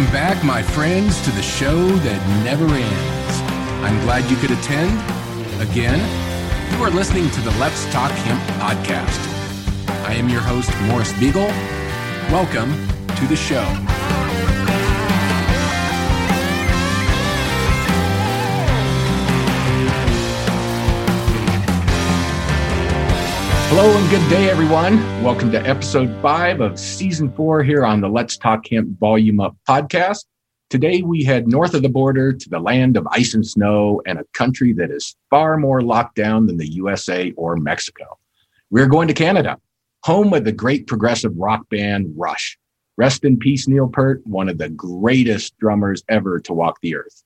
Welcome back, my friends, to the show that never ends. I'm glad you could attend. Again, you are listening to the Let's Talk Hemp podcast. I am your host, Morris Beegle. Welcome to the show. Hello and good day, everyone. Welcome to episode five of season four here on the Let's Talk Hemp Volume Up podcast. Today, we head north of the border to the land of ice and snow and a country that is far more locked down than the USA or Mexico. We're going to Canada, home of the great progressive rock band Rush. Rest in peace, Neil Peart, one of the greatest drummers ever to walk the earth.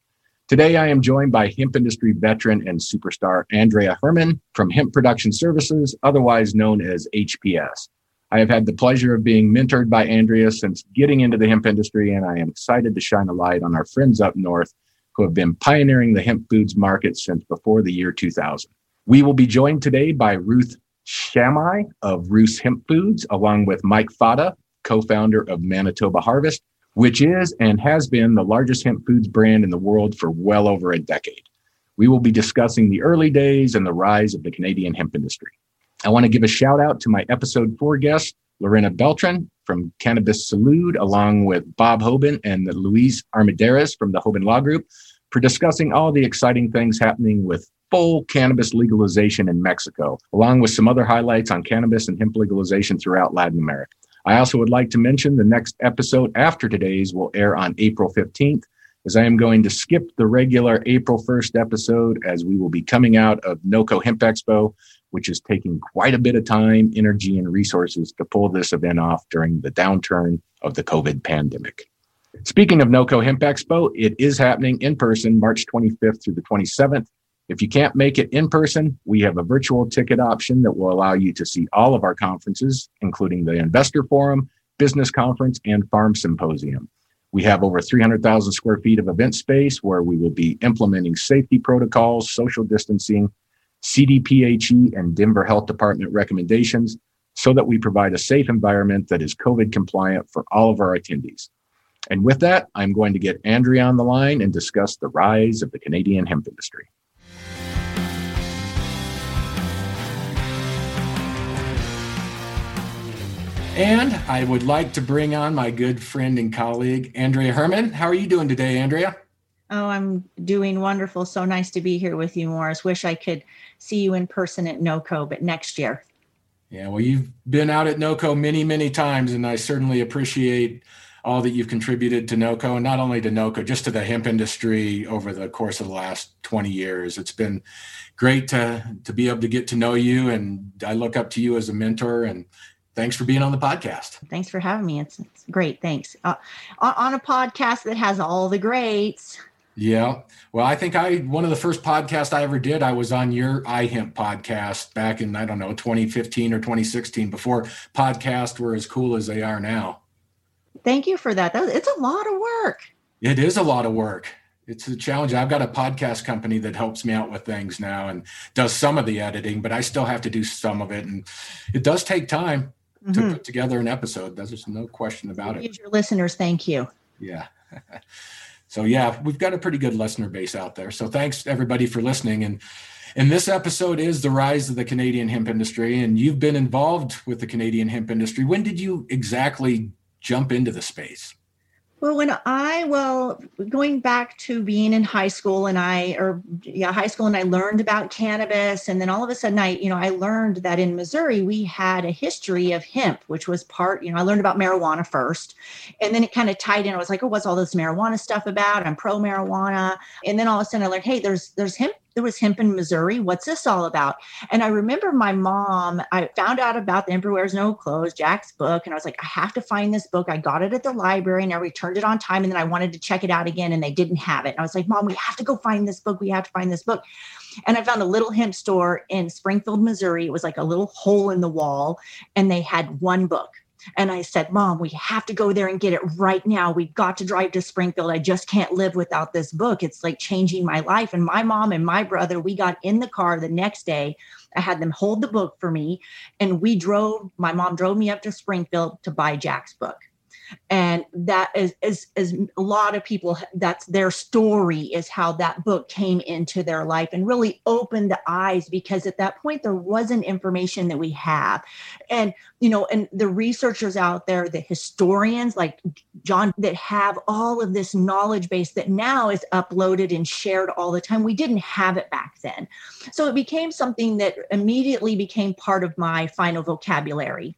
Today, I am joined by hemp industry veteran and superstar Anndrea Hermann from Hemp Production Services, otherwise known as HPS. I have had the pleasure of being mentored by Anndrea since getting into the hemp industry, and I am excited to shine a light on our friends up north who have been pioneering the hemp foods market since before the year 2000. We will be joined today by Ruth Shamai of Ruth's Hemp Foods, along with Mike Fata, co founder of Manitoba Harvest, which is and has been the largest hemp foods brand in the world for well over a decade. We will be discussing the early days and the rise of the Canadian hemp industry. I want to give a shout out to my episode four guest, Lorena Beltran from Cannabis Salud, along with Bob Hoban and Luis Armendariz from the Hoban Law Group, for discussing all the exciting things happening with full cannabis legalization in Mexico, along with some other highlights on cannabis and hemp legalization throughout Latin America. I also would like to mention the next episode after today's will air on April 15th, as I am going to skip the regular April 1st episode as we will be coming out of NOCO Hemp Expo, which is taking quite a bit of time, energy, and resources to pull this event off during the downturn of the COVID pandemic. Speaking of NOCO Hemp Expo, it is happening in person March 25th through the 27th if you can't make it in person, we have a virtual ticket option that will allow you to see all of our conferences, including the Investor Forum, Business Conference, and Farm Symposium. We have over 300,000 square feet of event space where we will be implementing safety protocols, social distancing, CDPHE, and Denver Health Department recommendations so that we provide a safe environment that is COVID compliant for all of our attendees. And with that, I'm going to get Anndrea on the line and discuss the rise of the Canadian hemp industry. And I would like to bring on my good friend and colleague, Anndrea Hermann. How are you doing today, Anndrea? Oh, I'm doing wonderful. So nice to be here with you, Morris. Wish I could see you in person at NOCO, but next year. Yeah, well, you've been out at NOCO many, many times, and I certainly appreciate all that you've contributed to NOCO, and not only to NOCO, just to the hemp industry over the course of the last 20 years. It's been great to to be able to get to know you, and I look up to you as a mentor and thanks for being on the podcast. Thanks for having me. It's, it's great. Thanks. Uh, on a podcast that has all the greats. Yeah. Well, I think I one of the first podcasts I ever did, I was on your iHemp podcast back in I don't know 2015 or 2016 before podcasts were as cool as they are now. Thank you for that. It's a lot of work. It is a lot of work. It's a challenge. I've got a podcast company that helps me out with things now and does some of the editing, but I still have to do some of it and it does take time mm-hmm. to put together an episode. There's no question about it. Your listeners, thank you. Yeah. so yeah, we've got a pretty good listener base out there. So thanks everybody for listening. And and this episode is the rise of the Canadian hemp industry. And you've been involved with the Canadian hemp industry. When did you exactly jump into the space? Well, when I, well, going back to being in high school and I, or yeah, high school and I learned about cannabis. And then all of a sudden I, you know, I learned that in Missouri we had a history of hemp, which was part, you know, I learned about marijuana first. And then it kind of tied in. I was like, oh, what's all this marijuana stuff about? I'm pro marijuana. And then all of a sudden I learned, hey, there's, there's hemp there was hemp in Missouri. What's this all about? And I remember my mom, I found out about The Emperor Wears No Clothes, Jack's book, and I was like, I have to find this book. I got it at the library and I returned it on time. And then I wanted to check it out again and they didn't have it. And I was like, Mom, we have to go find this book. We have to find this book. And I found a little hemp store in Springfield, Missouri. It was like a little hole in the wall, and they had one book and I said, Mom, we have to go there and get it right now. We got to drive to Springfield. I just can't live without this book. It's like changing my life. And my mom and my brother, we got in the car the next day. I had them hold the book for me. And we drove, my mom drove me up to Springfield to buy Jack's book. And that is, is is a lot of people that's their story is how that book came into their life and really opened the eyes because at that point there wasn't information that we have. And you know and the researchers out there the historians like john that have all of this knowledge base that now is uploaded and shared all the time we didn't have it back then. So it became something that immediately became part of my final vocabulary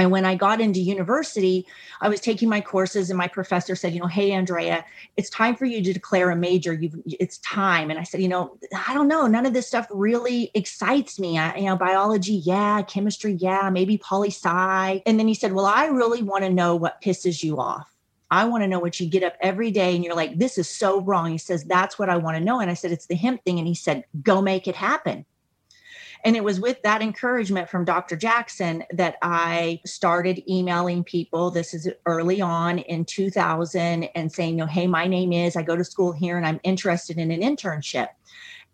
and when I got into university, I was taking my courses, and my professor said, "You know, hey Anndrea, it's time for you to declare a major. You've, it's time." And I said, "You know, I don't know. None of this stuff really excites me. I, you know, biology, yeah, chemistry, yeah, maybe poli sci." And then he said, "Well, I really want to know what pisses you off." I want to know what you get up every day and you're like, this is so wrong. He says, that's what I want to know. And I said, it's the hemp thing. And he said, go make it happen. And it was with that encouragement from Dr. Jackson that I started emailing people. This is early on in 2000 and saying, you know, hey, my name is, I go to school here and I'm interested in an internship.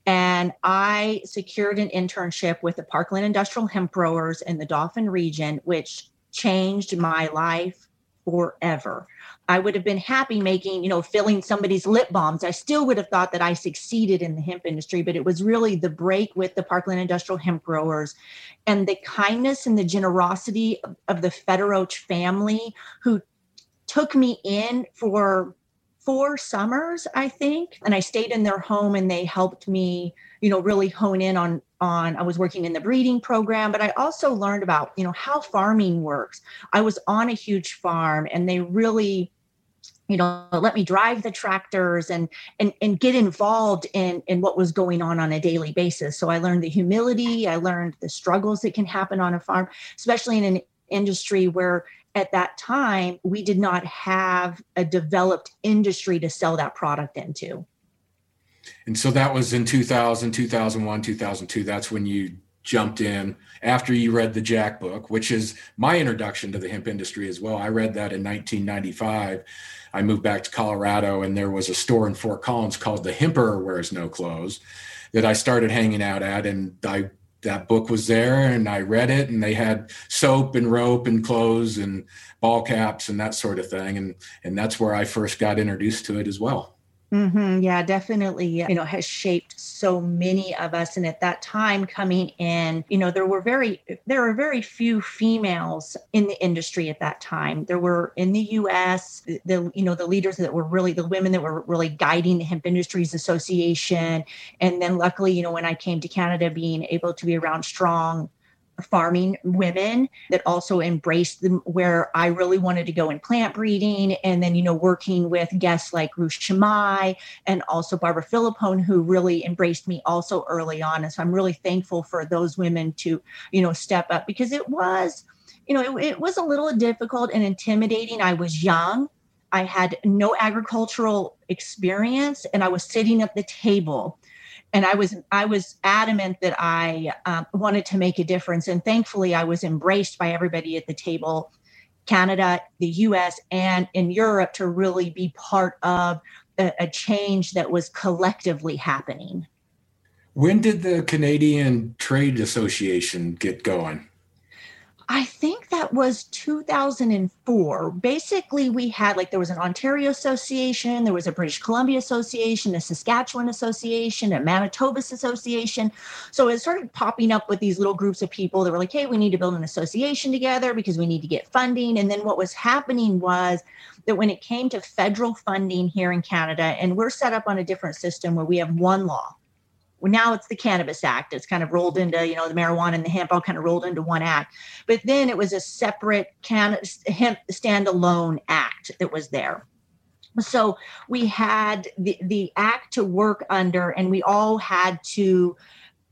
And I secured an internship with the Parkland Industrial Hemp Growers in the Dauphin region, which changed my life forever. I would have been happy making, you know, filling somebody's lip balms. I still would have thought that I succeeded in the hemp industry, but it was really the break with the Parkland Industrial Hemp Growers and the kindness and the generosity of, of the Federoach family who took me in for four summers, I think. And I stayed in their home and they helped me, you know, really hone in on on I was working in the breeding program, but I also learned about, you know, how farming works. I was on a huge farm and they really you know let me drive the tractors and and and get involved in in what was going on on a daily basis. So i learned the humility i learned the struggles that can happen on a farm especially in an industry where at that time we did not have a developed industry to sell that product into. And so that was in 2000 2001 2002 that's when you jumped in after you read the jack book which is my introduction to the hemp industry as well i read that in 1995 I moved back to Colorado and there was a store in Fort Collins called The Hemper Wears No Clothes that I started hanging out at. And I, that book was there and I read it and they had soap and rope and clothes and ball caps and that sort of thing. And, and that's where I first got introduced to it as well. Mm-hmm. Yeah, definitely. You know, has shaped so many of us. And at that time, coming in, you know, there were very there were very few females in the industry at that time. There were in the U.S. the you know the leaders that were really the women that were really guiding the Hemp Industries Association. And then, luckily, you know, when I came to Canada, being able to be around strong farming women that also embraced them where I really wanted to go in plant breeding and then, you know, working with guests like Ruth Shamai and also Barbara Filippone, who really embraced me also early on. And so I'm really thankful for those women to, you know, step up because it was, you know, it, it was a little difficult and intimidating. I was young. I had no agricultural experience and I was sitting at the table and I was I was adamant that I um, wanted to make a difference, and thankfully I was embraced by everybody at the table, Canada, the U.S., and in Europe to really be part of a, a change that was collectively happening. When did the Canadian Trade Association get going? I think that was 2004. Basically, we had like there was an Ontario Association, there was a British Columbia Association, a Saskatchewan Association, a Manitoba's Association. So it started popping up with these little groups of people that were like, hey, we need to build an association together because we need to get funding. And then what was happening was that when it came to federal funding here in Canada, and we're set up on a different system where we have one law now it's the Cannabis Act. It's kind of rolled into, you know, the marijuana and the hemp all kind of rolled into one act. But then it was a separate can- hemp standalone act that was there. So we had the, the act to work under, and we all had to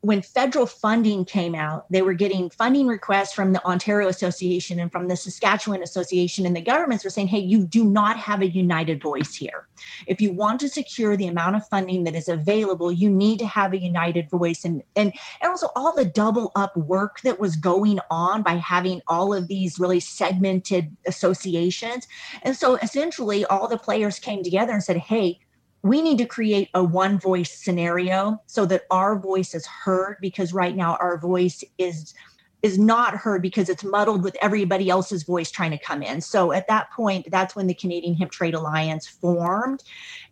when federal funding came out, they were getting funding requests from the Ontario Association and from the Saskatchewan Association, and the governments were saying, hey, you do not have a united voice here. If you want to secure the amount of funding that is available, you need to have a united voice. And, and, and also all the double up work that was going on by having all of these really segmented associations. And so essentially, all the players came together and said, hey, we need to create a one voice scenario so that our voice is heard because right now our voice is is not heard because it's muddled with everybody else's voice trying to come in. So at that point, that's when the Canadian Hemp Trade Alliance formed.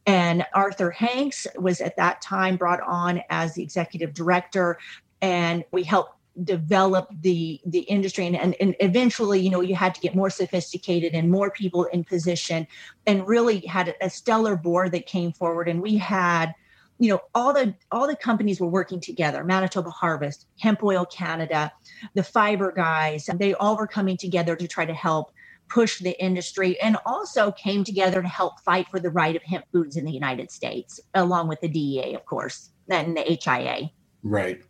And Arthur Hanks was at that time brought on as the executive director. And we helped develop the the industry. And, and, and eventually you know you had to get more sophisticated and more people in position and really had a stellar board that came forward. And we had you know all the all the companies were working together manitoba harvest hemp oil canada the fiber guys they all were coming together to try to help push the industry and also came together to help fight for the right of hemp foods in the united states along with the dea of course and the hia right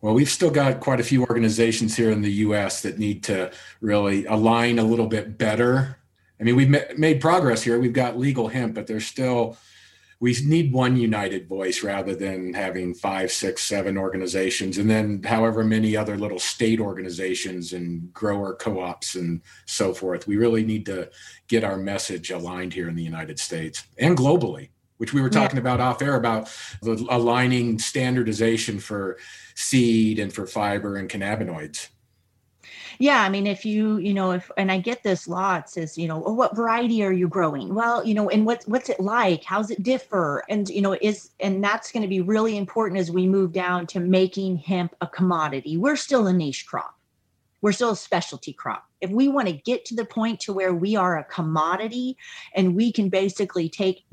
well, we've still got quite a few organizations here in the US that need to really align a little bit better. I mean, we've made progress here. We've got legal hemp, but there's still, we need one united voice rather than having five, six, seven organizations, and then however many other little state organizations and grower co ops and so forth. We really need to get our message aligned here in the United States and globally which we were talking yeah. about off air about the aligning standardization for seed and for fiber and cannabinoids. Yeah i mean if you you know if and i get this lots is you know oh, what variety are you growing? Well you know and what's what's it like? How's it differ? And you know is and that's going to be really important as we move down to making hemp a commodity. We're still a niche crop. We're still a specialty crop. If we want to get to the point to where we are a commodity and we can basically take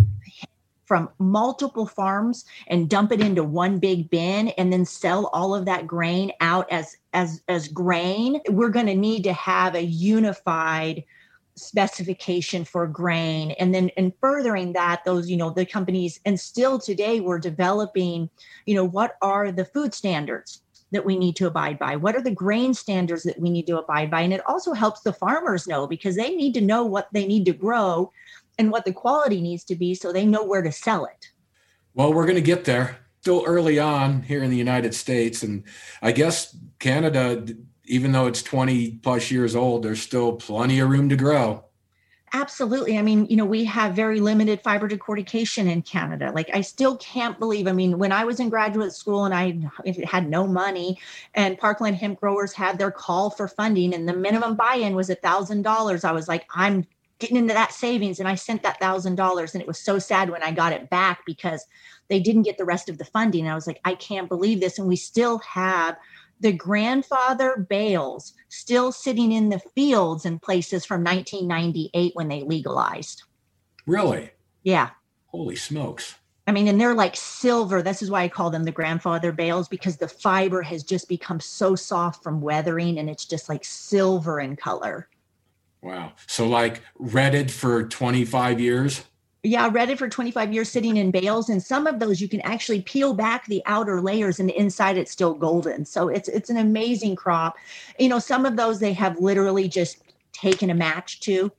from multiple farms and dump it into one big bin and then sell all of that grain out as as as grain we're going to need to have a unified specification for grain. And then and furthering that those you know the companies and still today we're developing you know what are the food standards that we need to abide by? What are the grain standards that we need to abide by? And it also helps the farmers know because they need to know what they need to grow and what the quality needs to be so they know where to sell it. Well, we're going to get there. Still early on here in the United States. And I guess Canada, even though it's 20 plus years old, there's still plenty of room to grow. Absolutely. I mean, you know, we have very limited fiber decortication in Canada. Like, I still can't believe. I mean, when I was in graduate school and I had no money, and Parkland hemp growers had their call for funding, and the minimum buy in was a $1,000, I was like, I'm getting into that savings and I sent that thousand dollars and it was so sad when I got it back because they didn't get the rest of the funding. And I was like, I can't believe this. And we still have the grandfather bales still sitting in the fields in places from 1998 when they legalized. Really? Yeah. Holy smokes. I mean, and they're like silver. This is why I call them the grandfather bales because the fiber has just become so soft from weathering and it's just like silver in color. Wow. So like retted for 25 years? Yeah, retted for 25 years sitting in bales. And some of those you can actually peel back the outer layers and the inside it's still golden. So it's it's an amazing crop. You know, some of those they have literally just taken a match to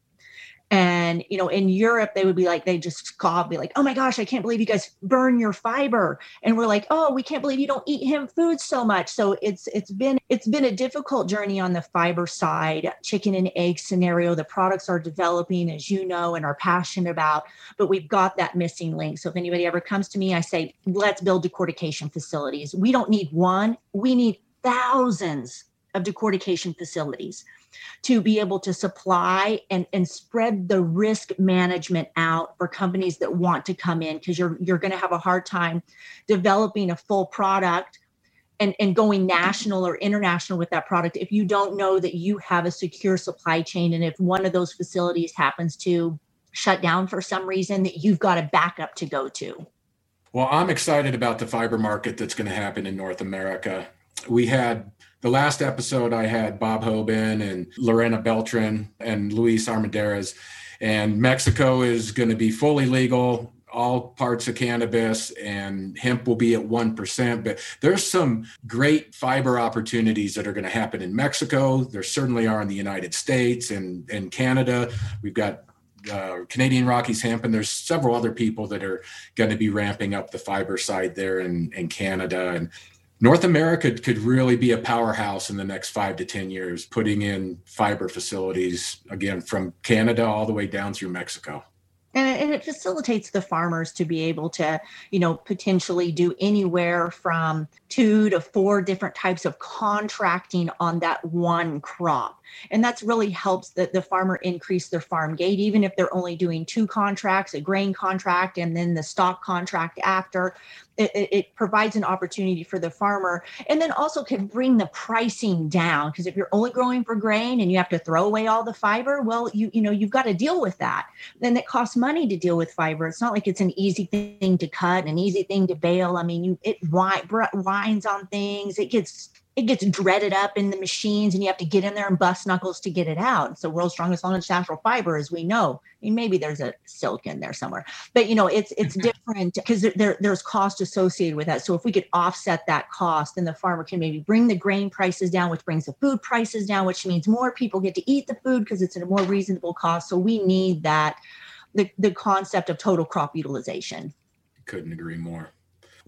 and, you know, in Europe, they would be like, they just scoff, be like, oh my gosh, I can't believe you guys burn your fiber. And we're like, oh, we can't believe you don't eat hemp food so much. So it's it's been it's been a difficult journey on the fiber side, chicken and egg scenario. The products are developing, as you know, and are passionate about, but we've got that missing link. So if anybody ever comes to me, I say, let's build decortication facilities. We don't need one, we need thousands of decortication facilities to be able to supply and, and spread the risk management out for companies that want to come in because you're you're going to have a hard time developing a full product and, and going national or international with that product if you don't know that you have a secure supply chain and if one of those facilities happens to shut down for some reason that you've got a backup to go to. Well i'm excited about the fiber market that's going to happen in north america. We had the last episode I had Bob Hoban and Lorena Beltran and Luis Armendariz. And Mexico is going to be fully legal, all parts of cannabis, and hemp will be at 1%. But there's some great fiber opportunities that are going to happen in Mexico. There certainly are in the United States and, and Canada. We've got uh, Canadian Rockies hemp, and there's several other people that are going to be ramping up the fiber side there in, in Canada. And North America could really be a powerhouse in the next five to 10 years, putting in fiber facilities again from Canada all the way down through Mexico. and, it facilitates the farmers to be able to you know potentially do anywhere from two to four different types of contracting on that one crop and that's really helps the, the farmer increase their farm gate even if they're only doing two contracts a grain contract and then the stock contract after. It, it, provides an opportunity for the farmer and then also can bring the pricing down because if you're only growing for grain and you have to throw away all the fiber well you you know you've got to deal with that. Then it costs money to deal with fiber. It's not like it's an easy thing to cut an easy thing to bale. I mean you it winds on things. It gets it gets dreaded up in the machines and you have to get in there and bust knuckles to get it out. The world's strongest long natural fiber, as we know. I mean, maybe there's a silk in there somewhere, but you know, it's it's mm-hmm. different because there, there's cost associated with that. So if we could offset that cost, then the farmer can maybe bring the grain prices down, which brings the food prices down, which means more people get to eat the food because it's at a more reasonable cost. So we need that the, the concept of total crop utilization. Couldn't agree more.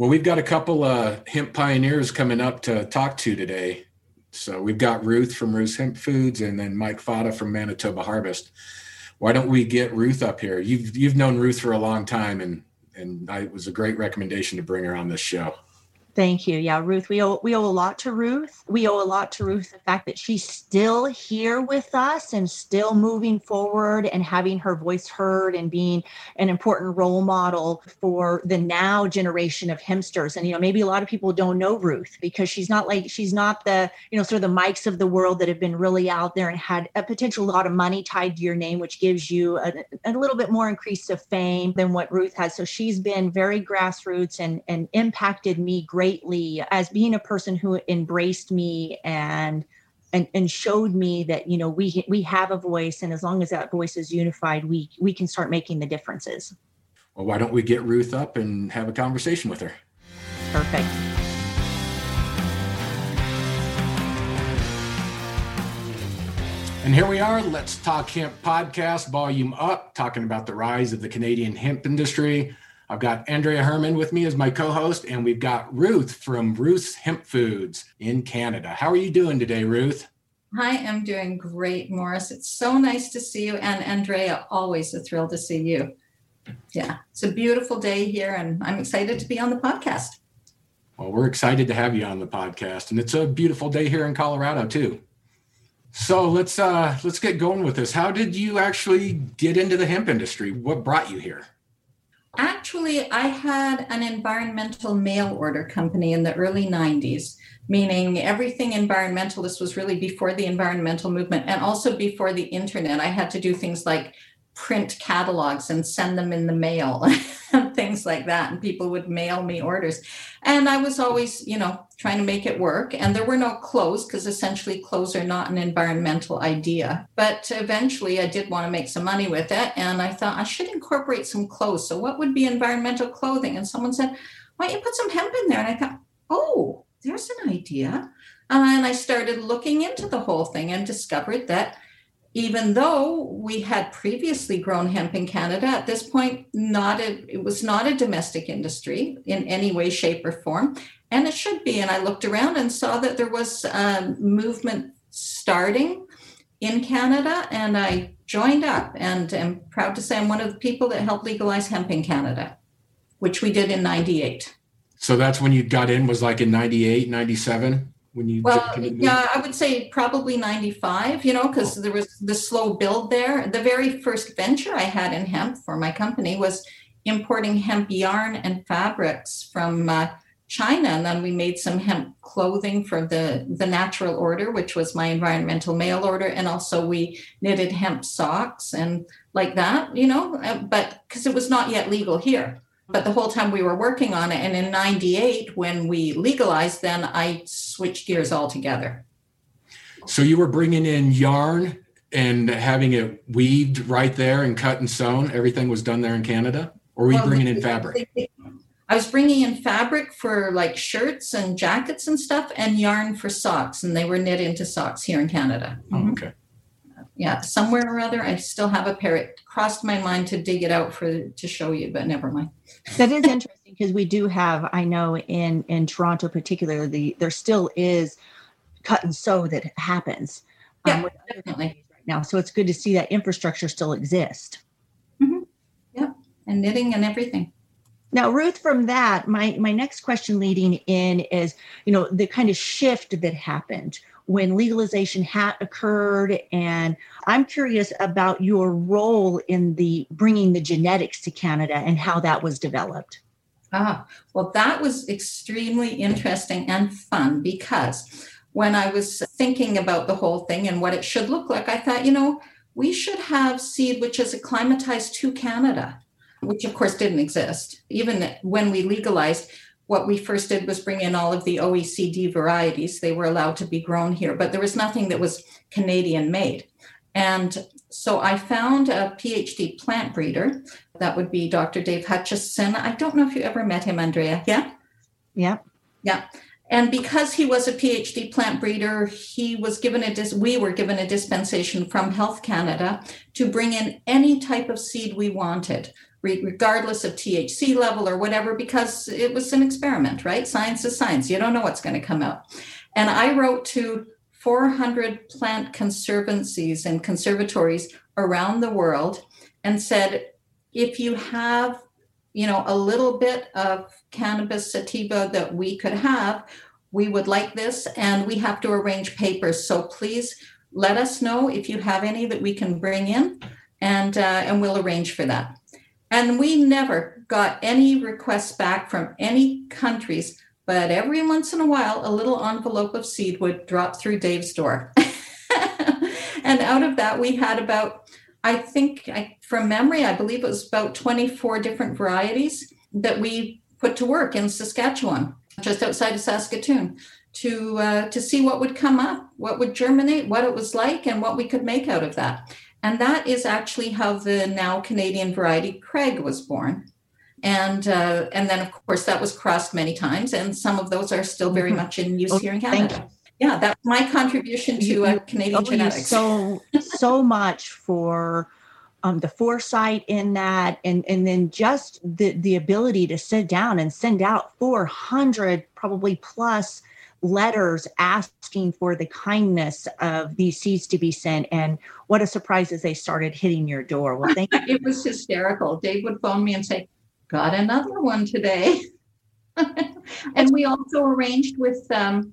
Well, we've got a couple hemp pioneers coming up to talk to today. So we've got Ruth from Ruth's Hemp Foods and then Mike Fata from Manitoba Harvest. Why don't we get Ruth up here? You've you've known Ruth for a long time, and and I, it was a great recommendation to bring her on this show. Thank you. Yeah, Ruth, we owe we owe a lot to Ruth. We owe a lot to Ruth the fact that she's still here with us and still moving forward and having her voice heard and being an important role model for the now generation of hempsters. And you know, maybe a lot of people don't know Ruth because she's not like she's not the, you know, sort of the Mikes of the world that have been really out there and had a potential lot of money tied to your name, which gives you a, a little bit more increase of fame than what Ruth has. So she's been very grassroots and and impacted me greatly greatly as being a person who embraced me and and, and showed me that you know we we have a voice and as long as that voice is unified we we can start making the differences. Well why don't we get ruth up and have a conversation with her? Perfect. And here we are, Let's Talk Hemp podcast, volume up, talking about the rise of the Canadian hemp industry. I've got Anndrea Hermann with me as my co-host, and we've got Ruth from Ruth's Hemp Foods in Canada. How are you doing today, Ruth? Hi, I'm doing great, Morris. It's so nice to see you. And Anndrea, always a thrill to see you. Yeah, it's a beautiful day here, and I'm excited to be on the podcast. Well, we're excited to have you on the podcast, and it's a beautiful day here in Colorado too. So let's uh, let's get going with this. How did you actually get into the hemp industry? What brought you here? Actually, I had an environmental mail order company in the early 90s, meaning everything environmental. This was really before the environmental movement and also before the internet. I had to do things like print catalogs and send them in the mail and things like that. And people would mail me orders. And i was always you know trying to make it work. And there were no clothes because essentially clothes are not an environmental idea. But eventually i did want to make some money with it. And i thought i should incorporate some clothes. So what would be environmental clothing? And someone said why don't you put some hemp in there? And i thought oh there's an idea. And i started looking into the whole thing and discovered that even though we had previously grown hemp in Canada, at this point, not a, it was not a domestic industry in any way, shape, or form, and it should be. And I looked around and saw that there was a movement starting in Canada, and I joined up. And I'm proud to say I'm one of the people that helped legalize hemp in Canada, which we did in '98. So that's when you got in was like in 98, 97? When you well yeah i would say probably 95 you know because oh. there was the slow build there. The very first venture i had in hemp for my company was importing hemp yarn and fabrics from uh, china and then we made some hemp clothing for the the natural order which was my environmental mail order and also we knitted hemp socks and like that you know uh, but because it was not yet legal here but the whole time we were working on it and in 98 when we legalized then i switched gears altogether. So you were bringing in yarn and having it weaved right there and cut and sewn? Everything was done there in canada? Or were you well, bringing in fabric? i was bringing in fabric for like shirts and jackets and stuff and yarn for socks and they were knit into socks here in canada. Oh, okay yeah somewhere or other i still have a pair it crossed my mind to dig it out for to show you but never mind that is interesting because we do have i know in in toronto particularly there still is cut and sew that happens um, yeah, definitely. right now so it's good to see that infrastructure still exists. mm-hmm. and knitting and everything. Now, Ruth, from that, my, my next question leading in is, you know, the kind of shift that happened when legalization had occurred. And I'm curious about your role in the bringing the genetics to Canada and how that was developed. Ah, well, that was extremely interesting and fun because when I was thinking about the whole thing and what it should look like, I thought, you know, we should have seed which is acclimatized to Canada, which of course didn't exist. Even when we legalized, what we first did was bring in all of the OECD varieties. They were allowed to be grown here, but there was nothing that was Canadian made. And so I found a PhD plant breeder. That would be Dr. Dave Hutchison. I don't know if you ever met him, Anndrea. Yeah? Yeah. Yeah. And because he was a PhD plant breeder, he was given a dis- we were given a dispensation from Health Canada to bring in any type of seed we wanted, regardless of THC level or whatever, because it was an experiment, right? Science is science. You don't know what's going to come out. And I wrote to 400 plant conservancies and conservatories around the world and said, if you have you know, a little bit of cannabis sativa that we could have, we would like this and we have to arrange papers. So please let us know if you have any that we can bring in and uh, and we'll arrange for that. And we never got any requests back from any countries, but every once in a while, a little envelope of seed would drop through Dave's door. and out of that, we had about I think I, from memory, I believe it was about 24 different varieties that we put to work in Saskatchewan, just outside of Saskatoon, to uh, to see what would come up, what would germinate, what it was like, and what we could make out of that. And that is actually how the now Canadian variety Crag was born. And uh, and then of course that was crossed many times, and some of those are still very mm-hmm. much in use here in Canada yeah, that's my contribution to uh, Canadian genetics. So so much for um, the foresight in that, and and then just the the ability to sit down and send out 400 probably plus letters asking for the kindness of these seeds to be sent and what a surprise as they started hitting your door well thank you it was hysterical dave would phone me and say got another one today and we also arranged with um,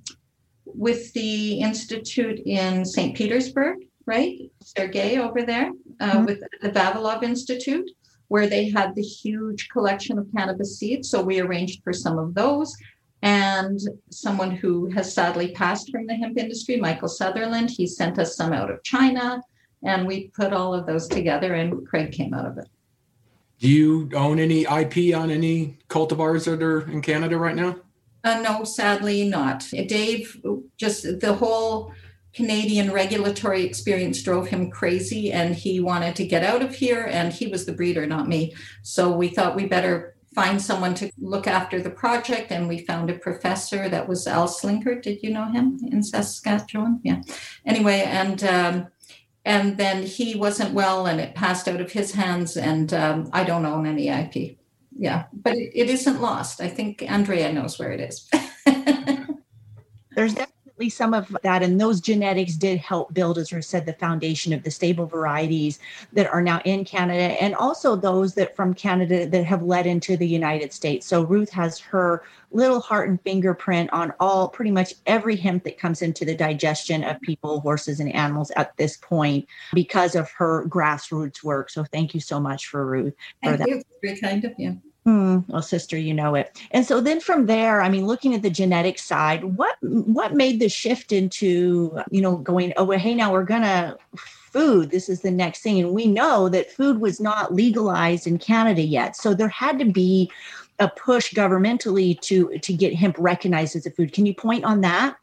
with the institute in St. Petersburg, right? Sergey over there uh, mm-hmm. with the Vavilov Institute, where they had the huge collection of cannabis seeds. So we arranged for some of those. And someone who has sadly passed from the hemp industry, Michael Sutherland, he sent us some out of China. And we put all of those together, and Crag came out of it. Do you own any IP on any cultivars that are in Canada right now? Uh, no, sadly not. Dave, just the whole Canadian regulatory experience drove him crazy and he wanted to get out of here. And he was the breeder, not me. So we thought we better find someone to look after the project. And we found a professor that was Al Slinkard. Did you know him in Saskatchewan? Yeah. Anyway, and um, and then he wasn't well and it passed out of his hands. And um, I don't own any IP yeah, but it, it isn't lost. I think Anndrea knows where it is. There's definitely some of that, and those genetics did help build, as Ruth said, the foundation of the stable varieties that are now in Canada, and also those that from Canada that have led into the United States. So Ruth has her little heart and fingerprint on all pretty much every hemp that comes into the digestion of people, horses, and animals at this point because of her grassroots work. So thank you so much for Ruth for thank that. You. Very kind of you. Hmm. Well, sister, you know it. And so then from there, I mean, looking at the genetic side, what what made the shift into, you know, going, oh, well, hey, now we're gonna food. This is the next thing. And we know that food was not legalized in Canada yet. So there had to be a push governmentally to to get hemp recognized as a food. Can you point on that?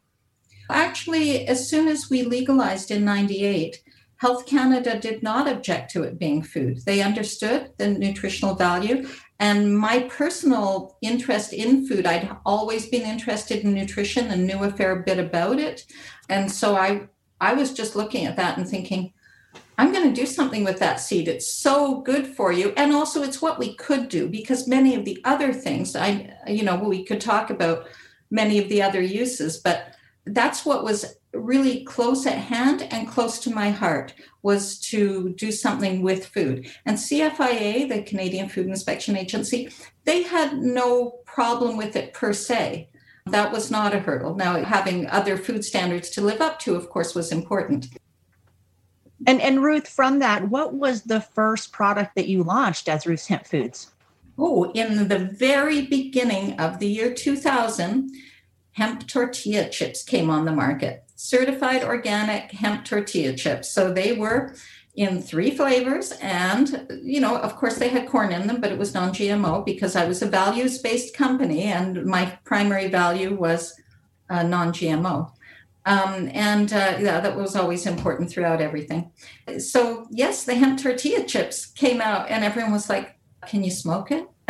Actually, as soon as we legalized in 98, Health Canada did not object to it being food. They understood the nutritional value and my personal interest in food, I'd always been interested in nutrition and knew a fair bit about it. And so I I was just looking at that and thinking, I'm going to do something with that seed. It's so good for you. And also it's what we could do because many of the other things I you know, we could talk about many of the other uses, but that's what was really close at hand and close to my heart was to do something with food. And CFIA, the Canadian Food Inspection Agency, they had no problem with it per se. That was not a hurdle. Now, having other food standards to live up to, of course, was important. And and Ruth, from that, what was the first product that you launched as Ruth's Hemp Foods? Oh, in the very beginning of the year 2000, hemp tortilla chips came on the market. Certified organic hemp tortilla chips. So they were in three flavors and you know of course they had corn in them but it was non-gmo because i was a values-based company and my primary value was uh, non-gmo um, and uh, yeah, that was always important throughout everything. So, yes, the hemp tortilla chips came out, and everyone was like, Can you smoke it?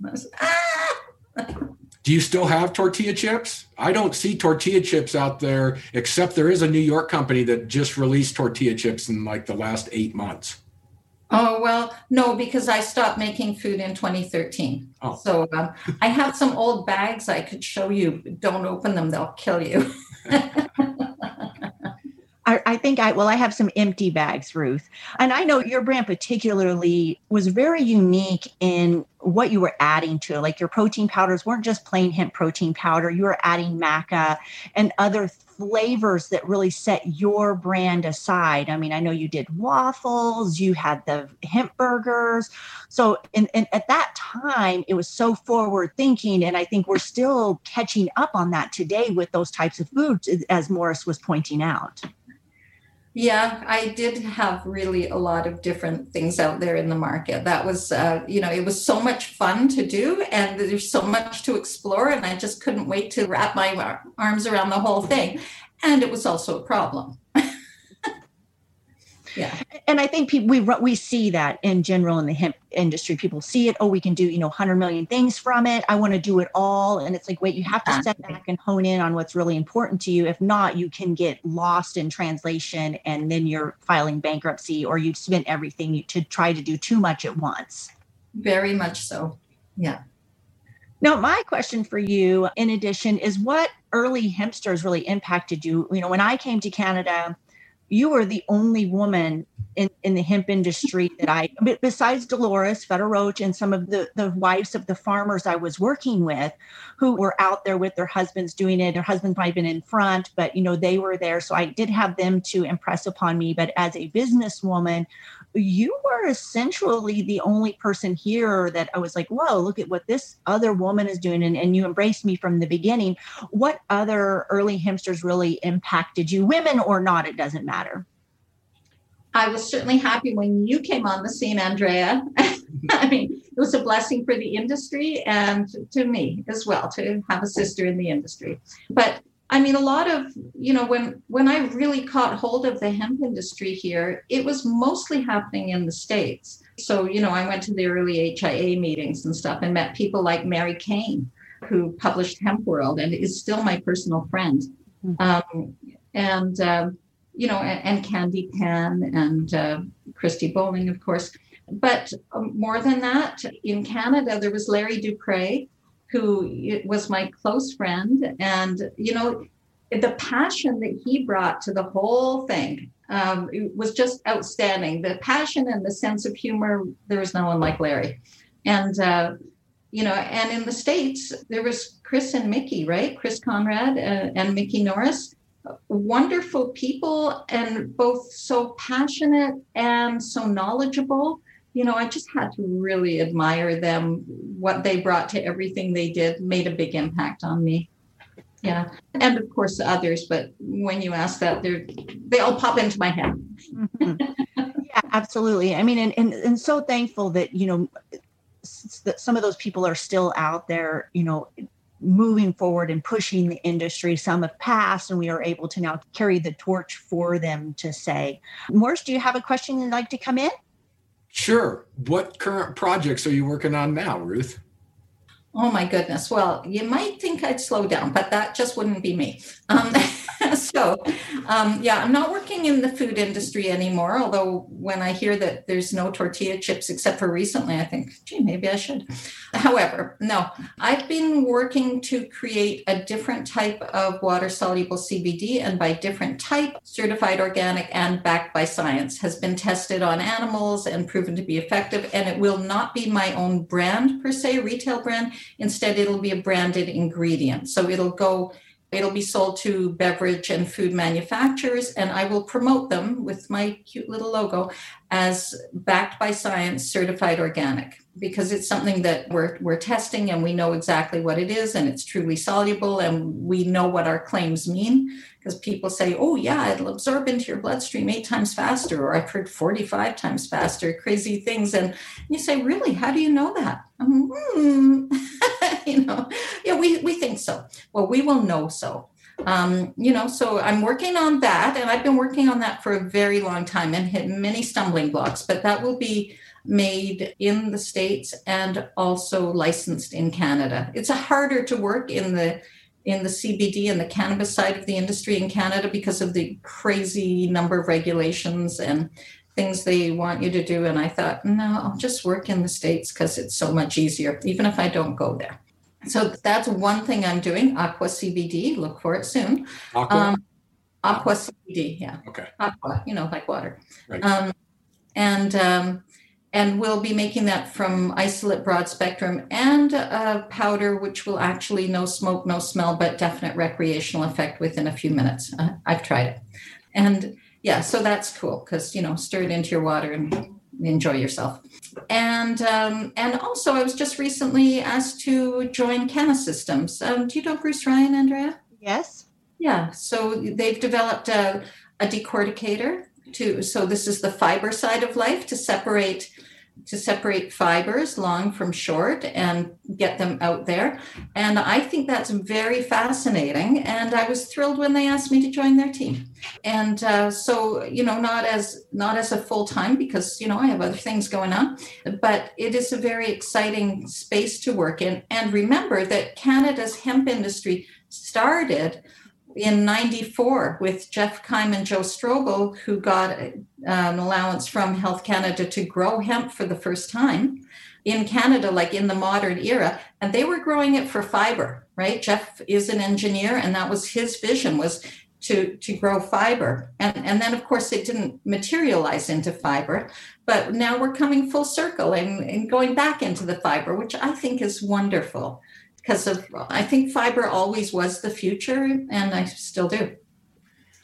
was, ah! Do you still have tortilla chips? I don't see tortilla chips out there, except there is a New York company that just released tortilla chips in like the last eight months. Oh, well, no, because I stopped making food in 2013. Oh. So um, I have some old bags I could show you. Don't open them, they'll kill you. I, I, think I, well, I have some empty bags, Ruth. And I know your brand particularly was very unique in what you were adding to it. Like your protein powders weren't just plain hemp protein powder, you were adding maca and other flavors that really set your brand aside. I mean, I know you did waffles, you had the hemp burgers. So, in, in, at that time, it was so forward thinking. And I think we're still catching up on that today with those types of foods, as Morris was pointing out. Yeah, I did have really a lot of different things out there in the market. That was, uh, you know, it was so much fun to do, and there's so much to explore, and I just couldn't wait to wrap my arms around the whole thing. And it was also a problem. yeah. And i think people, we we see that in general in the hemp industry. People see it oh we can do you know 100 million things from it. I want to do it all. And it's like wait you have to step back and hone in on what's really important to you. If not you can get lost in translation and then you're filing bankruptcy or you've spent everything to try to do too much at once. Very much so. Yeah. Now, my question for you, in addition, is what early hempsters really impacted you? You know, when I came to Canada, you were the only woman in, in the hemp industry that I, besides Dolores Federoach and some of the, the wives of the farmers I was working with who were out there with their husbands doing it. Their husbands might have been in front, but you know, they were there. So I did have them to impress upon me. But as a businesswoman you were essentially the only person here that I was like, whoa, look at what this other woman is doing. And, and you embraced me from the beginning. What other early hempsters really impacted you, women or not? It doesn't matter. I was certainly happy when you came on the scene, Anndrea. I mean, it was a blessing for the industry and to me as well to have a sister in the industry. But I mean, a lot of, you know, when when I really caught hold of the hemp industry here, it was mostly happening in the States. So, you know, I went to the early HIA meetings and stuff and met people like Mari Kane, who published Hemp World and is still my personal friend. Mm-hmm. Um, and, uh, you know, and, and, Candi Penn and uh, Christy Bowling, of course. But um, more than that, in Canada, there was Larry Dupre, who was my close friend. And, you know, the passion that he brought to the whole thing um, was just outstanding. The passion and the sense of humor, there was no one like Larry. And, uh, you know, and in the States, there was Chris and Mickey, right? Chris Conrad uh, and Mikki Norris. Wonderful people and both so passionate and so knowledgeable you know, I just had to really admire them. What they brought to everything they did made a big impact on me. Yeah. And of course others, but when you ask that, they're they all pop into my head. mm-hmm. Yeah, absolutely. I mean, and, and and so thankful that, you know, that some of those people are still out there, you know, moving forward and pushing the industry. Some have passed, and we are able to now carry the torch for them to say. Morris, do you have a question you'd like to come in? Sure. What current projects are you working on now, Ruth? Oh my goodness. Well, you might think I'd slow down, but that just wouldn't be me. Um, so, um, yeah, I'm not working in the food industry anymore. Although, when I hear that there's no tortilla chips except for recently, I think, gee, maybe I should. However, no, I've been working to create a different type of water soluble CBD, and by different type, certified organic and backed by science, has been tested on animals and proven to be effective. And it will not be my own brand per se, retail brand. Instead, it'll be a branded ingredient. So it'll go It'll be sold to beverage and food manufacturers, and I will promote them with my cute little logo as backed by science certified organic because it's something that we're, we're testing and we know exactly what it is and it's truly soluble and we know what our claims mean because people say, oh, yeah, it'll absorb into your bloodstream eight times faster, or I've heard 45 times faster, crazy things. And you say, really, how do you know that? Hmm. you know, yeah, we, we think so. Well, we will know so. Um, you know, so I'm working on that, and I've been working on that for a very long time and hit many stumbling blocks, but that will be made in the States and also licensed in Canada. It's harder to work in the in the CBD and the cannabis side of the industry in Canada because of the crazy number of regulations and things they want you to do. And I thought, no, I'll just work in the States because it's so much easier, even if I don't go there. So that's one thing I'm doing. Aqua CBD, look for it soon. Aqua? Um, aqua CBD, yeah. Okay. Aqua, you know, like water. Right. Um, and um, and we'll be making that from isolate broad spectrum and a powder which will actually no smoke no smell but definite recreational effect within a few minutes uh, i've tried it and yeah so that's cool because you know stir it into your water and enjoy yourself. And um, and also i was just recently asked to join canna systems. Um, do you know bruce ryan anndrea? Yes. Yeah so they've developed a, a decorticator to so this is the fiber side of life to separate to separate fibers long from short and get them out there. And i think that's very fascinating and i was thrilled when they asked me to join their team. And uh, so you know not as not as a full time because you know i have other things going on but it is a very exciting space to work in. And remember that canada's hemp industry started in 94 with Geof Kime and Joe Strobel, who got an allowance from Health Canada to grow hemp for the first time in Canada, like in the modern era. And they were growing it for fiber, right? Jeff is an engineer, and that was his vision was to, to grow fiber. And, and then, of course, it didn't materialize into fiber. But now we're coming full circle and, and going back into the fiber, which I think is wonderful because of I think fiber always was the future, and I still do.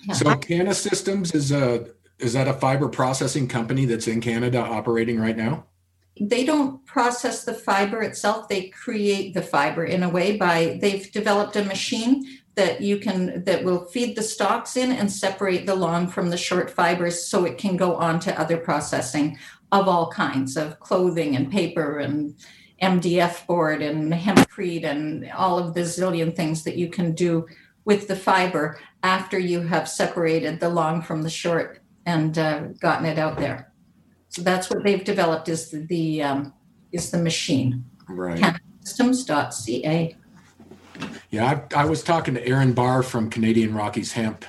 Yeah. So Canna Systems is a is that a fiber processing company that's in Canada operating right now? They don't process the fiber itself. They create the fiber in a way by they've developed a machine that you can that will feed the stalks in and separate the long from the short fibers so it can go on to other processing of all kinds of clothing and paper and MDF board and hempcrete and all of the zillion things that you can do with the fiber after you have separated the long from the short and uh, gotten it out there. So that's what they've developed is the, the um, is the machine. Right. Systems.ca. Yeah, I, I, was talking to Aaron Barr from Canadian Rockies Hemp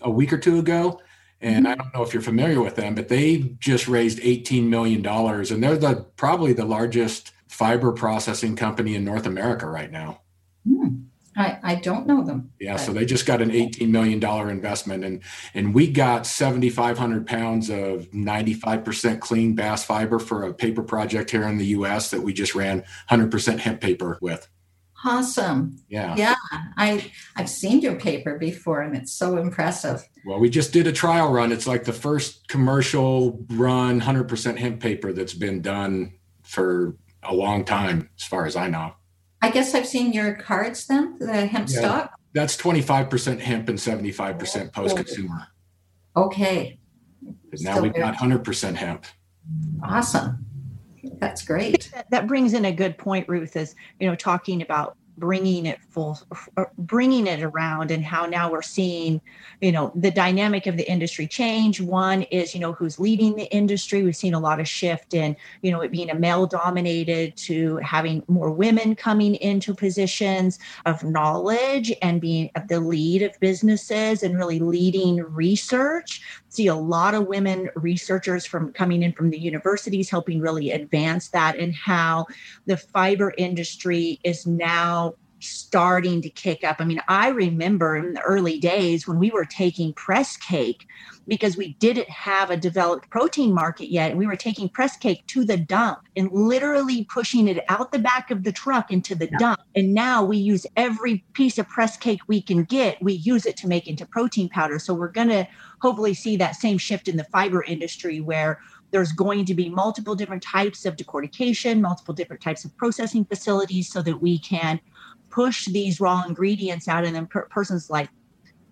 a week or two ago, and mm-hmm. I don't know if you're familiar with them, but they just raised 18 million dollars, and they're the probably the largest fiber processing company in North America right now. Hmm. I, I don't know them. Yeah, but. so they just got an $18 million investment and and we got 7,500 pounds of 95% clean bast fiber for a paper project here in the US that we just ran 100% hemp paper with. Awesome. Yeah. Yeah. I I've seen your paper before and it's so impressive. Well, we just did a trial run. It's like the first commercial run 100% hemp paper that's been done for a long time, as far as I know. I guess I've seen your cards then, the hemp yeah, stock. That's 25% hemp and 75% post consumer. Okay. now we've got 100% hemp. Awesome. That's great. That, that brings in a good point, Ruth, is, you know, talking about bringing it full uh, bringing it around and how now we're seeing you know the dynamic of the industry change. One is you know who's leading the industry. We've seen a lot of shift in you know it being a male dominated to having more women coming into positions of knowledge and being at the lead of businesses and really leading research see a lot of women researchers from coming in from the universities helping really advance that and how the fiber industry is now starting to kick up. I mean, I remember in the early days when we were taking press cake because we didn't have a developed protein market yet. And we were taking press cake to the dump and literally pushing it out the back of the truck into the yeah. dump. And now we use every piece of press cake we can get, we use it to make into protein powder. So we're going to hopefully see that same shift in the fiber industry where there's going to be multiple different types of decortication, multiple different types of processing facilities so that we can push these raw ingredients out and then per- persons like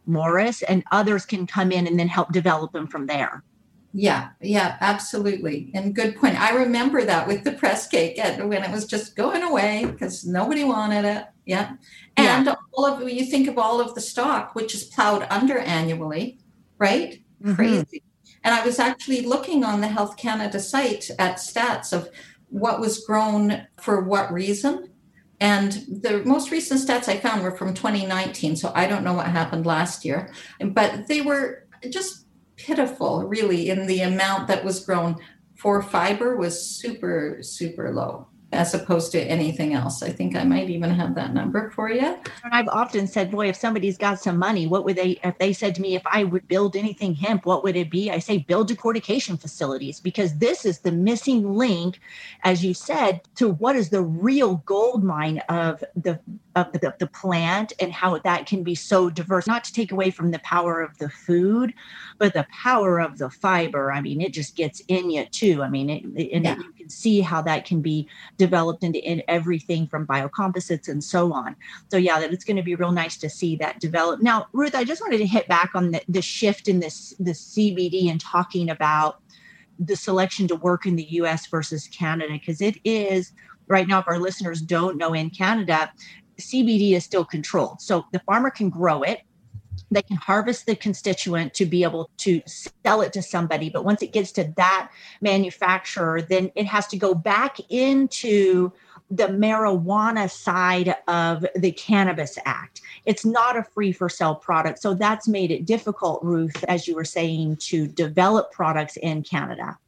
Morris and others can come in and then help develop them from there. Yeah, yeah, absolutely. And good point. I remember that with the press cake when it was just going away because nobody wanted it. Yeah. And yeah. all of you think of all of the stock, which is plowed under annually, right? Mm-hmm. Crazy. And I was actually looking on the Health Canada site at stats of what was grown for what reason. And the most recent stats I found were from 2019. So I don't know what happened last year, but they were just pitiful, really, in the amount that was grown for fiber was super, super low as opposed to anything else. I think I might even have that number for you. I've often said, boy, if somebody's got some money, what would they, if they said to me, if I would build anything hemp, what would it be? I say, build decortication facilities because this is the missing link, as you said, to what is the real gold mine of the of the, the plant and how that can be so diverse, not to take away from the power of the food, but the power of the fiber. I mean, it just gets in you too. I mean, it, and yeah. it, you can see how that can be developed into in everything from biocomposites and so on. So yeah, that it's going to be real nice to see that develop. Now, Ruth, I just wanted to hit back on the, the shift in this the CBD and talking about the selection to work in the US versus Canada, because it is right now, if our listeners don't know in Canada, CBD is still controlled. So the farmer can grow it. They can harvest the constituent to be able to sell it to somebody. But once it gets to that manufacturer, then it has to go back into the marijuana side of the Cannabis Act. It's not a free for sale product. So that's made it difficult, Ruth, as you were saying, to develop products in Canada.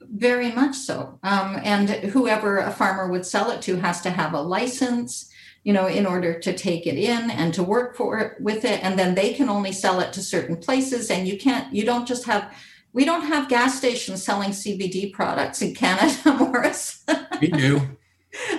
Very much so. Um, and whoever a farmer would sell it to has to have a license you know, in order to take it in and to work for it with it. And then they can only sell it to certain places. And you can't, you don't just have, we don't have gas stations selling CBD products in Canada, Morris. We do.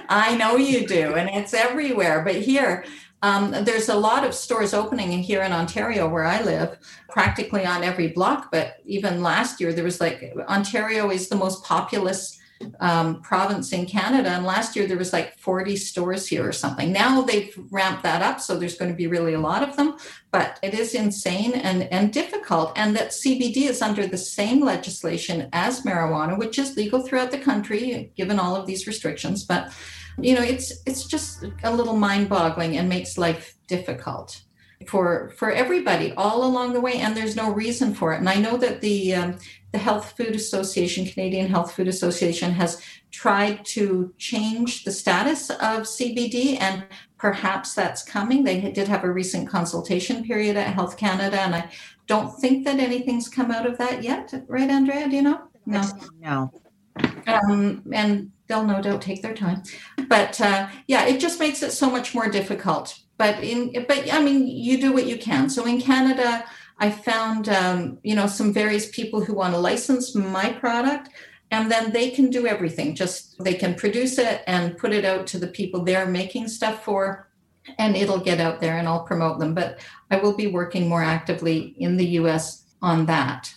I know you do. And it's everywhere. But here, um, there's a lot of stores opening here in Ontario where I live, practically on every block. But even last year, there was like Ontario is the most populous um, province in Canada. And last year there was like 40 stores here or something. Now they've ramped that up, so there's going to be really a lot of them. But it is insane and, and difficult. And that CBD is under the same legislation as marijuana, which is legal throughout the country, given all of these restrictions. But you know, it's it's just a little mind-boggling and makes life difficult for for everybody all along the way and there's no reason for it and i know that the um, the Health Food Association, Canadian Health Food Association, has tried to change the status of CBD, and perhaps that's coming. They did have a recent consultation period at Health Canada, and I don't think that anything's come out of that yet, right, Anndrea? Do you know? No. No. Um, and they'll no doubt take their time, but uh, yeah, it just makes it so much more difficult. But in, but I mean, you do what you can. So in Canada I found, um, you know, some various people who want to license my product, and then they can do everything. Just they can produce it and put it out to the people they're making stuff for, and it'll get out there, and I'll promote them. But I will be working more actively in the U.S. on that.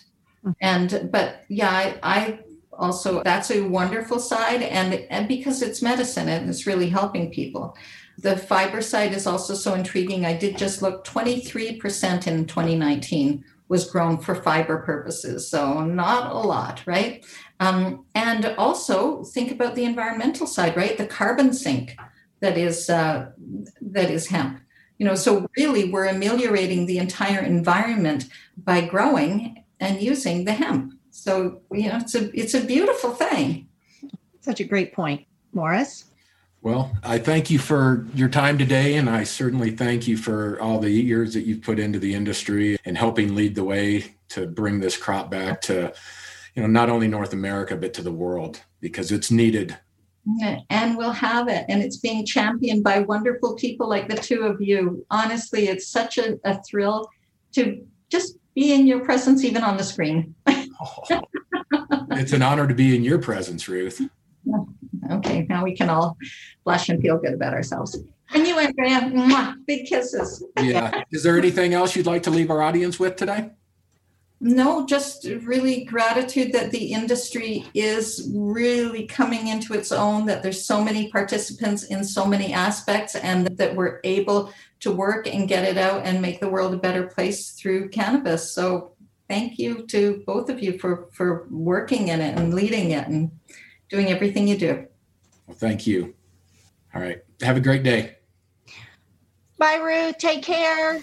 And but yeah, I, I also that's a wonderful side, and and because it's medicine and it's really helping people. The fiber side is also so intriguing. I did just look 23% in 2019 was grown for fiber purposes. So not a lot, right? Um, and also think about the environmental side, right? The carbon sink that is uh, that is hemp. You know, so really we're ameliorating the entire environment by growing and using the hemp. So you know, it's a it's a beautiful thing. Such a great point, Morris. Well, I thank you for your time today, and I certainly thank you for all the years that you've put into the industry and helping lead the way to bring this crop back to, you know, not only North America but to the world because it's needed. And we'll have it, and it's being championed by wonderful people like the two of you. Honestly, it's such a, a thrill to just be in your presence, even on the screen. oh, it's an honor to be in your presence, Ruth. Okay, now we can all blush and feel good about ourselves. And you, Anndrea, mwah, big kisses. yeah. Is there anything else you'd like to leave our audience with today? No, just really gratitude that the industry is really coming into its own, that there's so many participants in so many aspects, and that we're able to work and get it out and make the world a better place through cannabis. So thank you to both of you for, for working in it and leading it and doing everything you do. Well, thank you. All right. Have a great day. Bye, Ruth. Take care.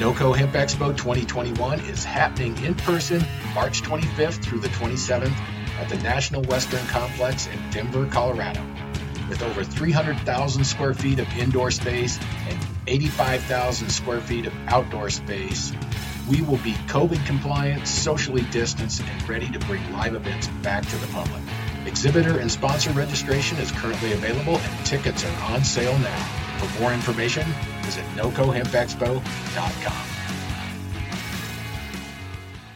NOCO Hemp Expo 2021 is happening in person March 25th through the 27th at the National Western Complex in Denver, Colorado. With over 300,000 square feet of indoor space and 85,000 square feet of outdoor space, we will be COVID compliant, socially distanced, and ready to bring live events back to the public. Exhibitor and sponsor registration is currently available and tickets are on sale now. For more information, visit nocohempexpo.com.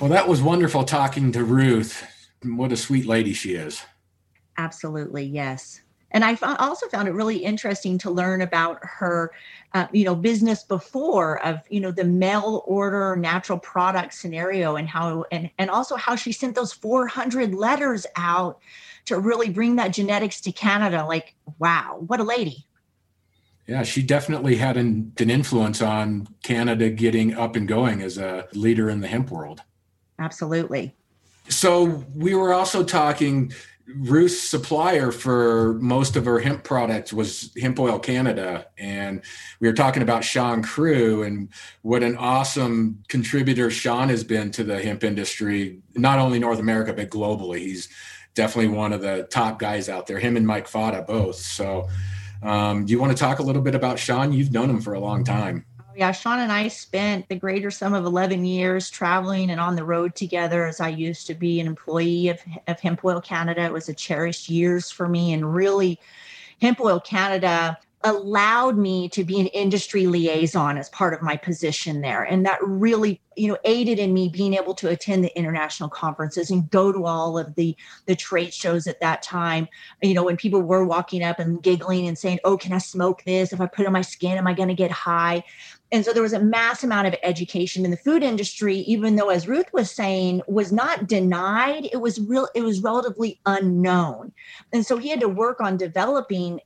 Well, that was wonderful talking to Ruth. What a sweet lady she is. Absolutely, yes. And I also found it really interesting to learn about her, uh, you know, business before of you know the mail order natural product scenario and how and and also how she sent those 400 letters out to really bring that genetics to Canada. Like, wow, what a lady. Yeah, she definitely had an, an influence on Canada getting up and going as a leader in the hemp world. Absolutely. So we were also talking Ruth's supplier for most of her hemp products was Hemp Oil Canada. And we were talking about Shaun Crew and what an awesome contributor Shaun has been to the hemp industry, not only North America, but globally. He's definitely one of the top guys out there. Him and Mike Fata both. So, um, do you want to talk a little bit about Shaun? You've known him for a long time. Oh, yeah, Shaun and I spent the greater sum of 11 years traveling and on the road together as I used to be an employee of, of Hemp Oil Canada. It was a cherished years for me and really Hemp Oil Canada allowed me to be an industry liaison as part of my position there. And that really you know aided in me being able to attend the international conferences and go to all of the the trade shows at that time. You know when people were walking up and giggling and saying oh can i smoke this? If i put it on my skin am i going to get high? And so there was a mass amount of education in the food industry even though as ruth was saying was not denied it was real it was relatively unknown. And so he had to work on developing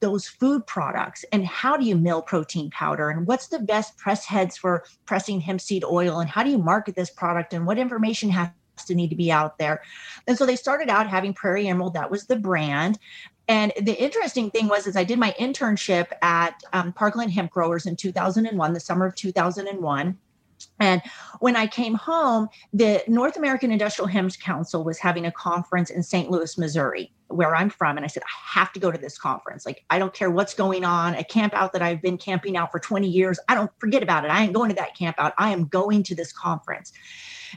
those food products and how do you mill protein powder and what's the best press heads for pressing hemp seed oil and how do you market this product and what information has to need to be out there? And so they started out having prairie emerald that was the brand and the interesting thing was is i did my internship at um, parkland hemp growers in 2001 the summer of 2001 and when I came home, the North American Industrial Hemp Council was having a conference in St. Louis, Missouri, where I'm from. And I said, I have to go to this conference. Like, I don't care what's going on. A camp out that I've been camping out for 20 years, I don't forget about it. I ain't going to that camp out. I am going to this conference.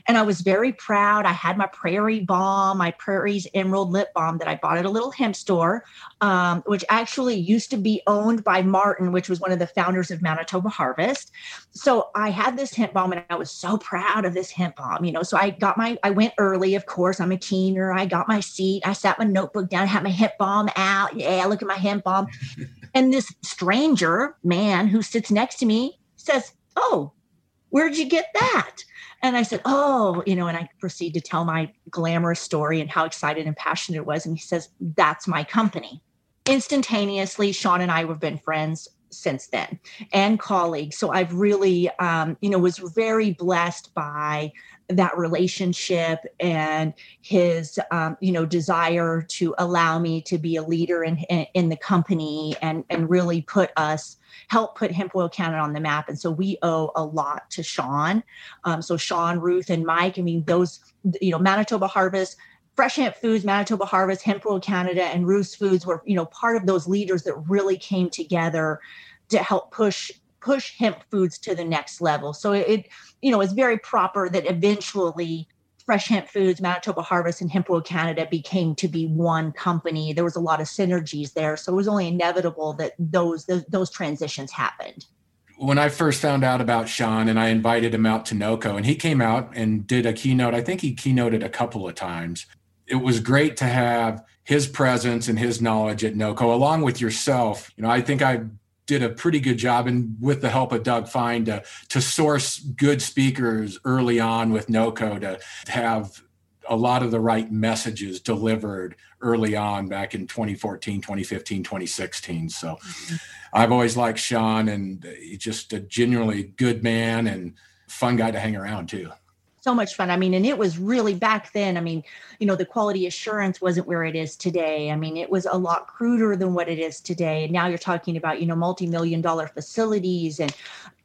And I was very proud. I had my Prairie Balm, my Prairie's Emerald Lip Balm that I bought at a little hemp store, um, which actually used to be owned by Martin, which was one of the founders of Manitoba Harvest. So I had this hemp balm and I was so proud of this hemp balm, you know. So I got my, I went early, of course. I'm a keener. I got my seat. I sat my notebook down, had my hemp balm out. Yeah, look at my hemp balm. and this stranger man who sits next to me says, Oh, where'd you get that? And I said, Oh, you know, and I proceed to tell my glamorous story and how excited and passionate it was. And he says, That's my company. Instantaneously, Shaun and I have been friends since then and colleagues. So i've really um, you know was very blessed by that relationship and his um, you know desire to allow me to be a leader in in the company and and really put us help put hemp oil canada on the map. And so we owe a lot to shaun. Um, so shaun ruth and mike i mean those you know manitoba harvest fresh hemp foods manitoba harvest hemp oil canada and ruth's foods were you know part of those leaders that really came together to help push push hemp foods to the next level. So it, you know, it's very proper that eventually Fresh Hemp Foods, Manitoba Harvest, and Hemp Oil Canada became to be one company. There was a lot of synergies there, so it was only inevitable that those those, those transitions happened. When I first found out about Shaun, and I invited him out to NOCO, and he came out and did a keynote. I think he keynoted a couple of times. It was great to have his presence and his knowledge at NOCO, along with yourself. You know, I think I did a pretty good job and with the help of Doug Fine to, to source good speakers early on with NOCO to, to have a lot of the right messages delivered early on back in 2014, 2015, 2016. So mm-hmm. I've always liked Shaun and he's just a genuinely good man and fun guy to hang around too so much fun. I mean, and it was really back then. I mean, you know, the quality assurance wasn't where it is today. I mean, it was a lot cruder than what it is today. And now you're talking about, you know, multi-million dollar facilities and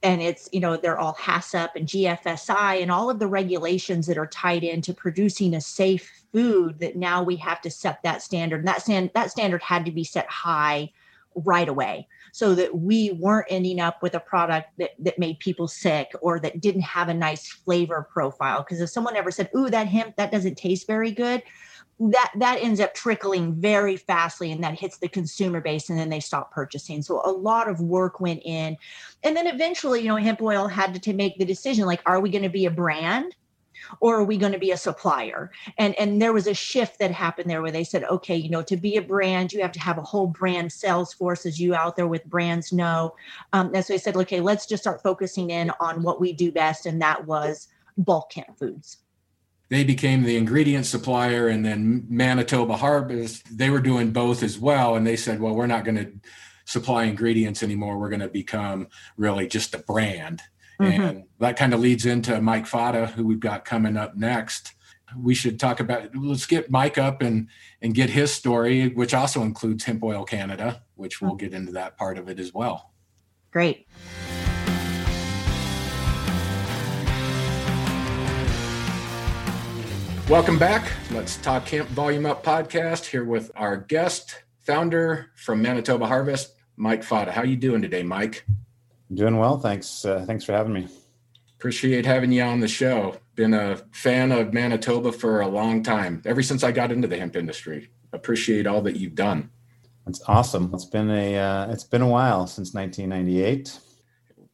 and it's, you know, they're all HACCP and GFSI and all of the regulations that are tied into producing a safe food that now we have to set that standard. And that stand that standard had to be set high right away so that we weren't ending up with a product that, that made people sick or that didn't have a nice flavor profile. Because if someone ever said, Ooh, that hemp, that doesn't taste very good, that that ends up trickling very fastly and that hits the consumer base and then they stop purchasing. So a lot of work went in. And then eventually you know hemp oil had to, to make the decision like are we going to be a brand or are we going to be a supplier? And and there was a shift that happened there where they said okay you know to be a brand you have to have a whole brand sales force as you out there with brands know. Um, and so they said okay let's just start focusing in on what we do best and that was bulk hemp foods. They became the ingredient supplier and then manitoba harvest they were doing both as well and they said well we're not going to supply ingredients anymore. We're going to become really just a brand Mm-hmm. And that kind of leads into Mike Fata, who we've got coming up next. We should talk about, let's get Mike up and, and get his story, which also includes Hemp Oil Canada, which we'll get into that part of it as well. Great. Welcome back. Let's Talk Hemp Volume Up podcast here with our guest, founder from Manitoba Harvest, Mike Fata. How are you doing today, Mike? Doing well. Thanks. Uh, thanks for having me. Appreciate having you on the show. Been a fan of Manitoba for a long time, ever since I got into the hemp industry. Appreciate all that you've done. It's awesome. It's been a uh, it's been a while since 1998.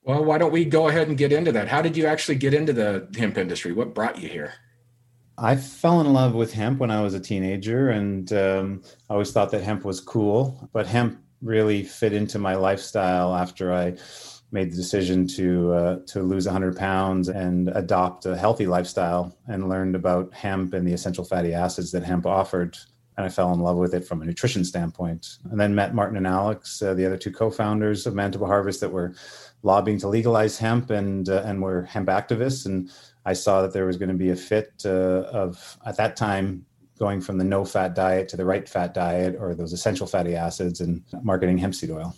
Well, why don't we go ahead and get into that? How did you actually get into the hemp industry? What brought you here? I fell in love with hemp when I was a teenager, and um, I always thought that hemp was cool. But hemp really fit into my lifestyle after I made the decision to uh, to lose 100 pounds and adopt a healthy lifestyle and learned about hemp and the essential fatty acids that hemp offered. And i fell in love with it from a nutrition standpoint. And then met martin and alex uh, the other two co-founders of manitoba harvest that were lobbying to legalize hemp and uh, and were hemp activists. And i saw that there was going to be a fit uh, of at that time going from the no fat diet to the right fat diet or those essential fatty acids and marketing hemp seed oil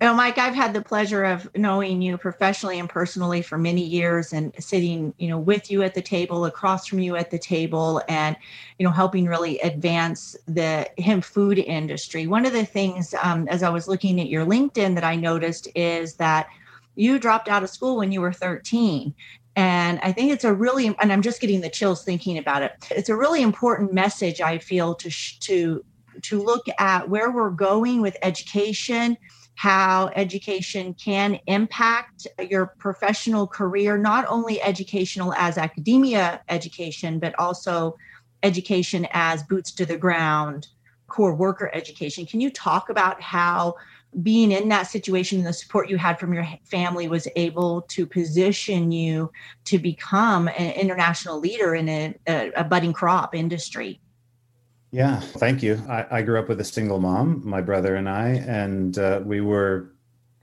well, Mike, I've had the pleasure of knowing you professionally and personally for many years and sitting, you know, with you at the table, across from you at the table, and, you know, helping really advance the hemp food industry. One of the things, um, as I was looking at your LinkedIn, that I noticed is that you dropped out of school when you were 13. And I think it's a really, and I'm just getting the chills thinking about it. It's a really important message, I feel, to, to, to look at where we're going with education how education can impact your professional career, not only educational as academia education, but also education as boots to the ground, core worker education. Can you talk about how being in that situation and the support you had from your family was able to position you to become an international leader in a, a, a budding crop industry? Yeah, thank you. I, I, grew up with a single mom, my brother and I, and uh, we were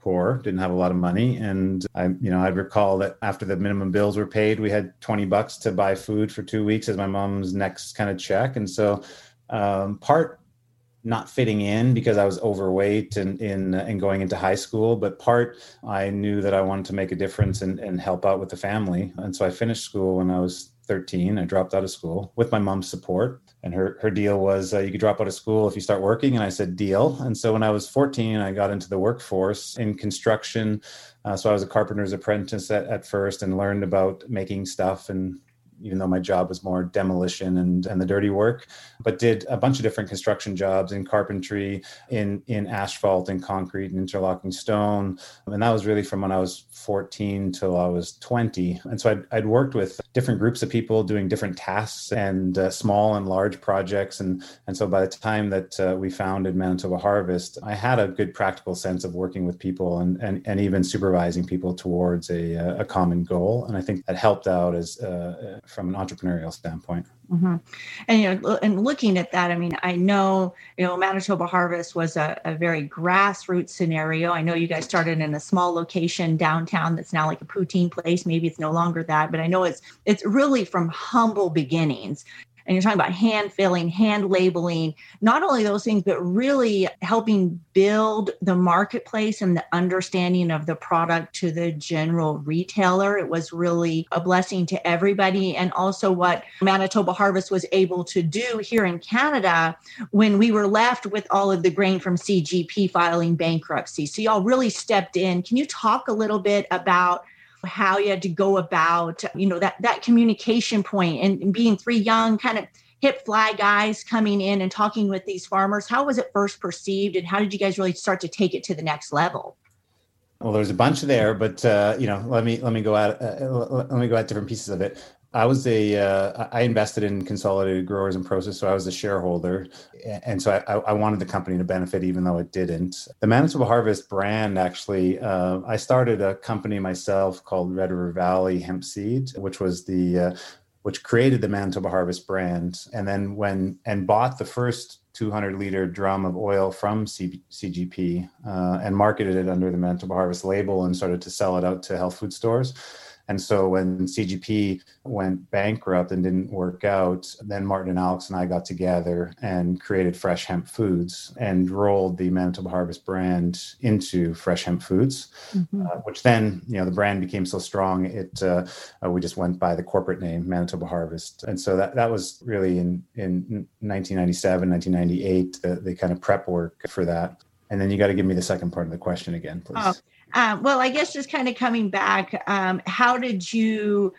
poor, didn't have a lot of money. And I, you know, I recall that after the minimum bills were paid, we had 20 bucks to buy food for two weeks as my mom's next kind of check. And so um, part not fitting in because I was overweight and in and going into high school, but part I knew that I wanted to make a difference and, and help out with the family. And so I finished school when I was 13. I dropped out of school with my mom's support. And her, her deal was uh, you could drop out of school if you start working. And I said, deal. And so when I was 14, I got into the workforce in construction. Uh, so I was a carpenter's apprentice at, at first and learned about making stuff and even though my job was more demolition and, and the dirty work, but did a bunch of different construction jobs in carpentry, in, in asphalt and concrete and interlocking stone. And that was really from when I was 14 till I was 20. And so I'd, I'd worked with different groups of people doing different tasks and uh, small and large projects. And, and so by the time that uh, we founded Manitoba Harvest, I had a good practical sense of working with people and, and, and even supervising people towards a, a common goal. And I think that helped out as uh, from an entrepreneurial standpoint. Mm-hmm. And you know, and looking at that, I mean, I know you know Manitoba Harvest was a, a, very grassroots scenario. I know you guys started in a small location downtown that's now like a poutine place. Maybe it's no longer that, but I know it's it's really from humble beginnings and you're talking about hand filling, hand labeling, not only those things, but really helping build the marketplace and the understanding of the product to the general retailer. It was really a blessing to everybody. And also what Manitoba Harvest was able to do here in Canada when we were left with all of the grain from CGP filing bankruptcy. So y'all really stepped in. Can you talk a little bit about how you had to go about you know that that communication point and, being three young kind of hip fly guys coming in and talking with these farmers how was it first perceived and how did you guys really start to take it to the next level? Well there's a bunch there but uh, you know let me let me go at uh, let me go at different pieces of it I was a uh, I invested in consolidated growers and process, so I was a shareholder, and so I, I, wanted the company to benefit, even though it didn't. The Manitoba Harvest brand, actually, uh, I started a company myself called Red River Valley Hemp Seed, which was the uh, which created the Manitoba Harvest brand, and then when and bought the first 200 liter drum of oil from C- CGP uh, and marketed it under the Manitoba Harvest label and started to sell it out to health food stores and so when CGP went bankrupt and didn't work out, then Martin and Alex and I got together and created Fresh Hemp Foods and rolled the Manitoba Harvest brand into Fresh Hemp Foods, mm-hmm. uh, which then, you know, the brand became so strong, it uh, uh, we just went by the corporate name Manitoba Harvest. And so that, that was really in, in 1997, 1998, the, the kind of prep work for that. And then you got to give me the second part of the question again, please. Oh, um, well, I guess just kind of coming back, um, how did you?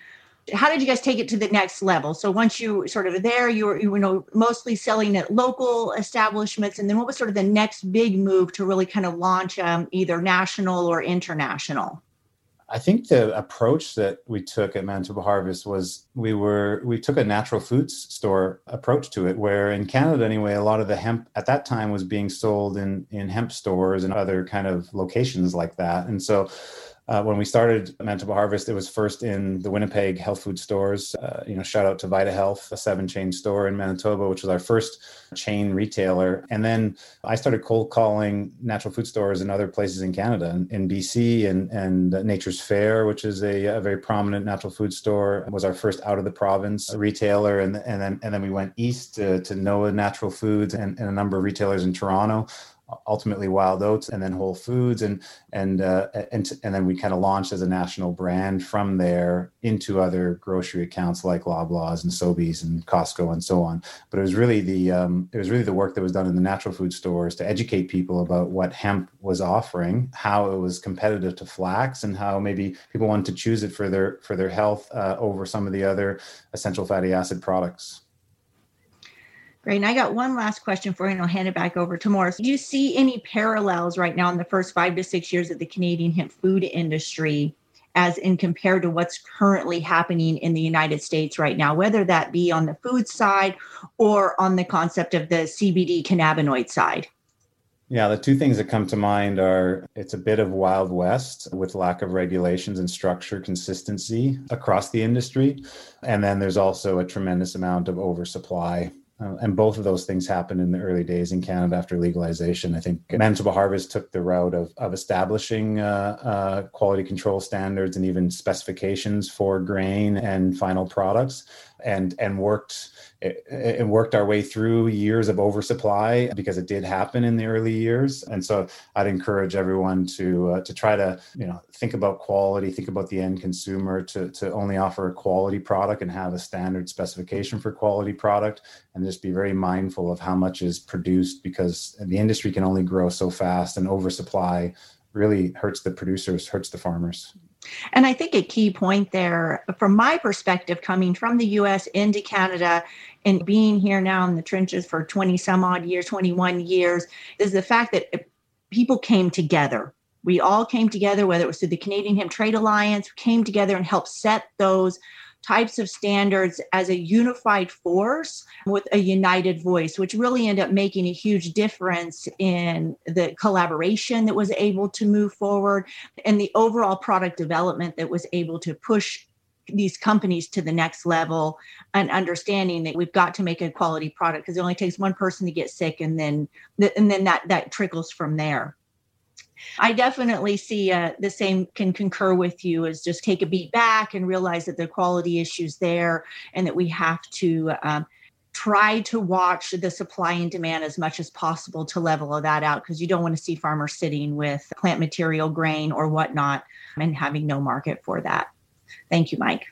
How did you guys take it to the next level? So once you sort of there, you were you know mostly selling at local establishments, and then what was sort of the next big move to really kind of launch um, either national or international? I think the approach that we took at Manitoba Harvest was we were we took a natural foods store approach to it, where in Canada anyway, a lot of the hemp at that time was being sold in in hemp stores and other kind of locations like that, and so uh, when we started Manitoba Harvest, it was first in the Winnipeg health food stores. Uh, you know, shout out to Vita Health, a seven chain store in Manitoba, which was our first chain retailer. And then I started cold calling natural food stores in other places in Canada, in, in BC, and and Nature's Fare, which is a, a, very prominent natural food store, was our first out of the province retailer. And and then and then we went east to, to Noah Natural Foods and, and a number of retailers in Toronto ultimately Wild Oats, and then Whole Foods, and and uh, and and then we kind of launched as a national brand from there into other grocery accounts like Loblaws and Sobeys and Costco and so on. But it was really the um, it was really the work that was done in the natural food stores to educate people about what hemp was offering, how it was competitive to flax, and how maybe people wanted to choose it for their for their health uh, over some of the other essential fatty acid products. Great. And I got one last question for you, and I'll hand it back over to Morris. Do you see any parallels right now in the first five to six years of the Canadian hemp food industry as in compared to what's currently happening in the United States right now, whether that be on the food side or on the concept of the CBD cannabinoid side? Yeah, the two things that come to mind are it's a bit of Wild West with lack of regulations and structure consistency across the industry. And then there's also a tremendous amount of oversupply Uh, and both of those things happened in the early days in Canada after legalization. I think Manitoba Harvest took the route of, of establishing uh, uh, quality control standards and even specifications for grain and final products, and and worked and worked our way through years of oversupply because it did happen in the early years. And so I'd encourage everyone to uh, to try to you know think about quality, think about the end consumer, to to only offer a quality product and have a standard specification for quality product, and just be very mindful of how much is produced because the industry can only grow so fast, and oversupply really hurts the producers, hurts the farmers. And I think a key point there, from my perspective, coming from the US into Canada and being here now in the trenches for 20 some odd years, 21 years, is the fact that people came together. We all came together, whether it was through the Canadian Hemp Trade Alliance, came together and helped set those types of standards as a unified force with a united voice, which really ended up making a huge difference in the collaboration that was able to move forward and the overall product development that was able to push these companies to the next level and understanding that we've got to make a quality product because it only takes one person to get sick and then and then that that trickles from there I definitely see uh, the same, can concur with you, is just take a beat back and realize that the quality issues there and that we have to um, try to watch the supply and demand as much as possible to level that out because you don't want to see farmers sitting with plant material, grain, or whatnot and having no market for that. Thank you, Mike.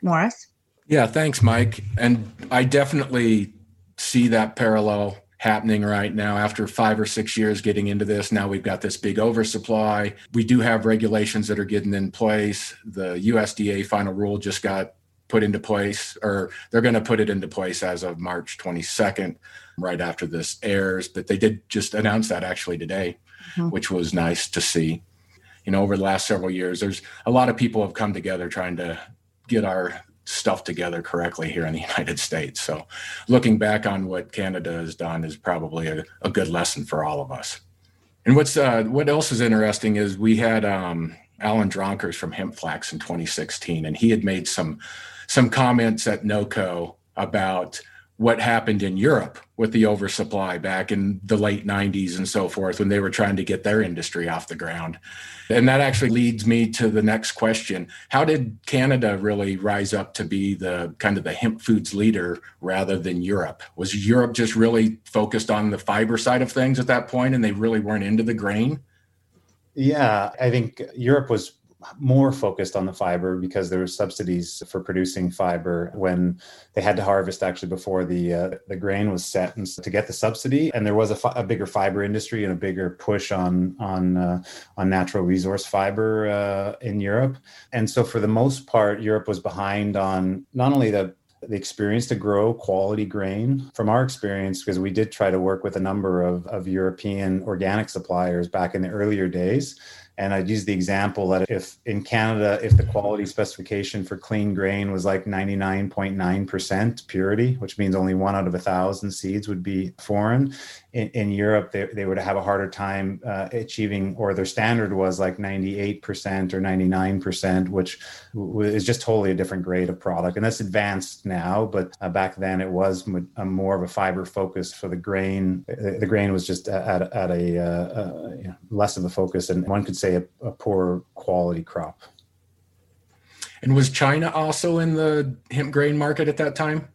Morris? Yeah, thanks, Mike. And I definitely see that parallel happening right now. After five or six years getting into this now we've got this big oversupply. We do have regulations that are getting in place. The usda final rule just got put into place or they're going to put it into place as of march 22nd right after this airs. But they did just announce that actually today mm-hmm. which was nice to see. You know over the last several years there's a lot of people have come together trying to get our stuff together correctly here in the United States. So, looking back on what Canada has done is probably a, a good lesson for all of us. And what's uh, what else is interesting is we had um, Alan Dronkers from Hempflax in 2016, and he had made some some comments at NOCO about what happened in Europe with the oversupply back in the late 90s and so forth when they were trying to get their industry off the ground. And that actually leads me to the next question. How did Canada really rise up to be the kind of the hemp foods leader rather than Europe? Was Europe just really focused on the fiber side of things at that point and they really weren't into the grain? Yeah, I think Europe was more focused on the fiber because there were subsidies for producing fiber when they had to harvest actually before the uh, the grain was set and to get the subsidy. And there was a, fi- a bigger fiber industry and a bigger push on on uh, on natural resource fiber uh, in Europe. And so for the most part Europe was behind on not only the the experience to grow quality grain from our experience because we did try to work with a number of, of european organic suppliers back in the earlier days and I'd use the example that if in Canada, if the quality specification for clean grain was like 99.9% purity, which means only one out of a thousand seeds would be foreign, in, in Europe, they, they would have a harder time uh, achieving, or their standard was like 98% or 99%, which is just totally a different grade of product. And that's advanced now, but uh, back then it was more of a fiber focus for the grain. The, the grain was just at, at a, uh, uh, you know, less of a focus, and one could say a, a poor quality crop. And was China also in the hemp grain market at that time?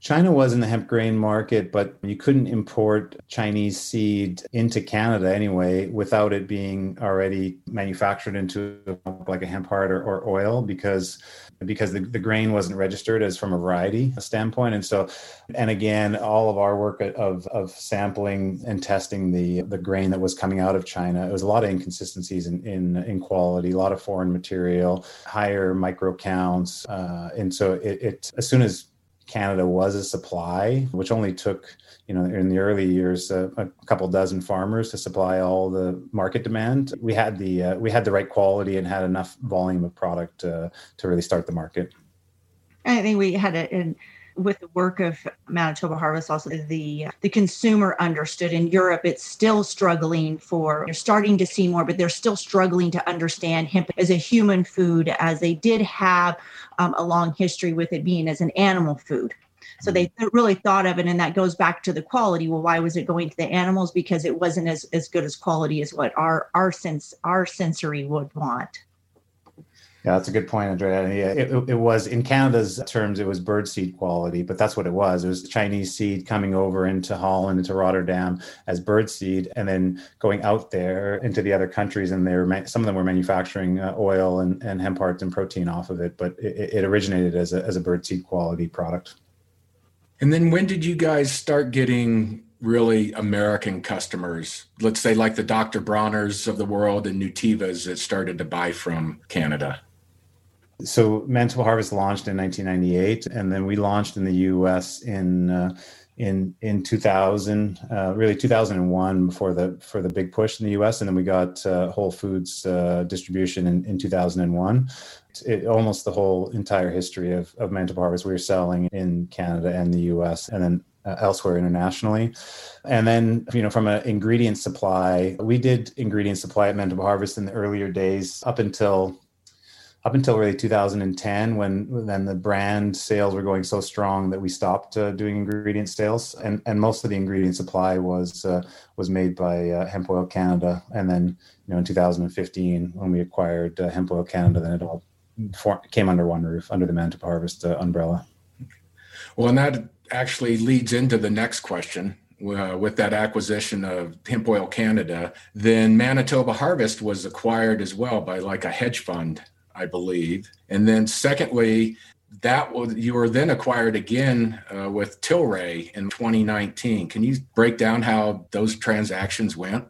China was in the hemp grain market, but you couldn't import Chinese seed into Canada anyway without it being already manufactured into like a hemp heart or, or oil because because the, the grain wasn't registered as from a variety standpoint. And so and again, all of our work of of sampling and testing the the grain that was coming out of China, it was a lot of inconsistencies in in, in quality, a lot of foreign material, higher micro counts. Uh, and so it, it as soon as Canada was a supply, which only took, you know, in the early years, uh, a couple dozen farmers to supply all the market demand. We had the uh, we had the right quality and had enough volume of product uh, to really start the market. I think we had a, with the work of Manitoba Harvest, also the the consumer understood. In Europe, it's still struggling for. They're starting to see more, but they're still struggling to understand hemp as a human food, as they did have um, a long history with it being as an animal food. So they really thought of it, and that goes back to the quality. Well, why was it going to the animals? Because it wasn't as, as good as quality as what our our sense our sensory would want. Yeah, that's a good point, Anndrea. Yeah, it, it, was in Canada's terms, it was bird seed quality, but that's what it was. It was Chinese seed coming over into Holland, into Rotterdam as bird seed, and then going out there into the other countries. And they were some of them were manufacturing uh, oil and, and hemp hearts and protein off of it, but it, it originated as a, as a bird seed quality product. And then when did you guys start getting really American customers? Let's say like the Dr. Bronner's of the world and Nutivas that started to buy from Canada. So Manitoba Harvest launched in 1998, and then we launched in the U.S. in uh, in in 2000, uh, really 2001, before the for the big push in the U.S. And then we got uh, Whole Foods uh, distribution in, in 2001. It, almost the whole entire history of, of Manitoba Harvest we were selling in Canada and the U.S. and then uh, elsewhere internationally. And then, you know, from an ingredient supply, we did ingredient supply at Manitoba Harvest in the earlier days up until up until really 2010 when then the brand sales were going so strong that we stopped uh, doing ingredient sales. And and most of the ingredient supply was uh, was made by uh, hemp oil canada. And then you know in 2015 when we acquired uh, hemp oil canada then it all for, came under one roof under the manitoba harvest uh, umbrella. Well and that actually leads into the next question uh, with that acquisition of Hemp Oil Canada, then Manitoba Harvest was acquired as well by like a hedge fund I believe. And then secondly, that was you were then acquired again uh, with Tilray in 2019. Can you break down how those transactions went?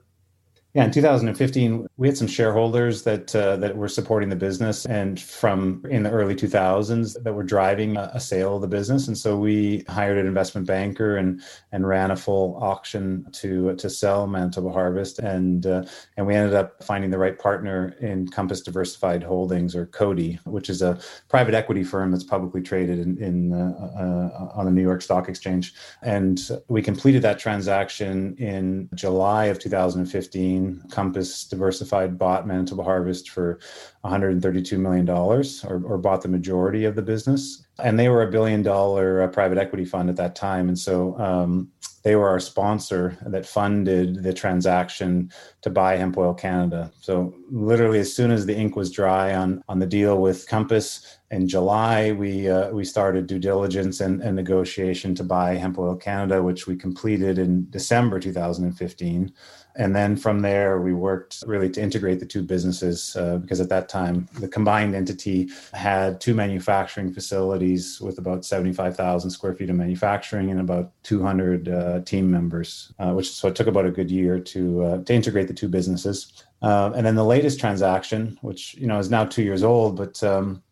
Yeah, in 2015, we had some shareholders that uh, that were supporting the business, and from in the early 2000s that were driving a, a, sale of the business. And so we hired an investment banker and and ran a full auction to to sell Manitoba Harvest, and uh, and we ended up finding the right partner in Compass Diversified Holdings or Cody, which is a private equity firm that's publicly traded in, in uh, uh on the New York Stock Exchange. And we completed that transaction in July of 2015 Compass Diversified bought Manitoba Harvest for $132 million or, or bought the majority of the business. And they were a billion dollar uh, private equity fund at that time. And so um, they were our sponsor that funded the transaction to buy Hemp Oil Canada. So literally, as soon as the ink was dry on, on the deal with Compass in July, we, uh, we started due diligence and, and negotiation to buy Hemp Oil Canada, which we completed in December 2015 and then from there we worked really to integrate the two businesses uh, because at that time the combined entity had two manufacturing facilities with about 75000 square feet of manufacturing and about 200 uh, team members uh, which so it took about a good year to uh, to integrate the two businesses uh, and then the latest transaction which you know is now two years old but um,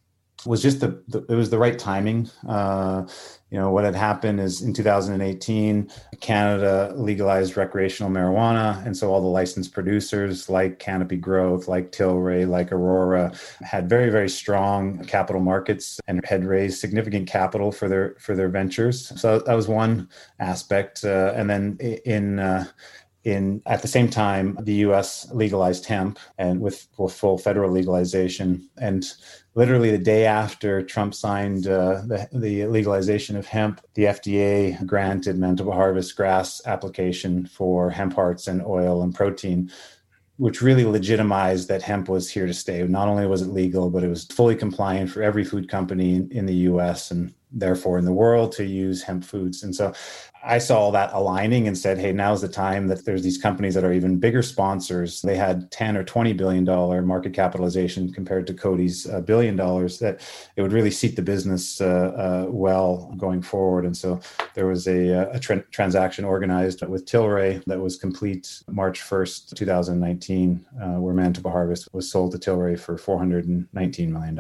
was just the, the, it was the right timing. Uh, you know what had happened is in 2018, Canada legalized recreational marijuana, and so all the licensed producers like Canopy Growth, like Tilray, like Aurora, had very very strong capital markets and had raised significant capital for their for their ventures. So that was one aspect, uh, and then in uh, in at the same time the US legalized hemp and with, with full federal legalization and literally the day after Trump signed uh, the, the legalization of hemp the FDA granted Manitoba Harvest GRAS application for hemp hearts and oil and protein which really legitimized that hemp was here to stay. Not only was it legal, but it was fully compliant for every food company in, in the US and therefore in the world to use hemp foods. And so I saw that aligning and said, hey, now's the time that there's these companies that are even bigger sponsors. They had 10 or 20 billion dollar market capitalization compared to Cody's uh, billion dollars that it would really seat the business uh, uh, well going forward. And so there was a, uh, a tra- transaction organized with Tilray that was complete March 1st, 2019, uh, where Manitoba Harvest was sold to Tilray for $419 million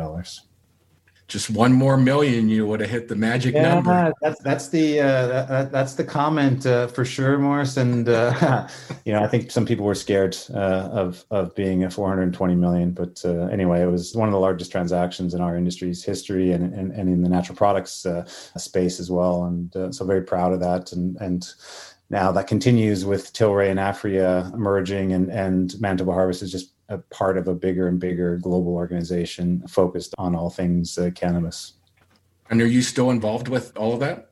just one more million, you would have hit the magic yeah, number. That's that's the uh, that, that's the comment uh, for sure, Morris. And uh, you know, I think some people were scared uh, of of being a 420 million, but uh, anyway, it was one of the largest transactions in our industry's history, and and, and in the natural products uh, space as well. And so, very proud of that. And and now that continues with Tilray and Aphria emerging, and and Manitoba Harvest is just a part of a bigger and bigger global organization focused on all things uh, cannabis. And are you still involved with all of that?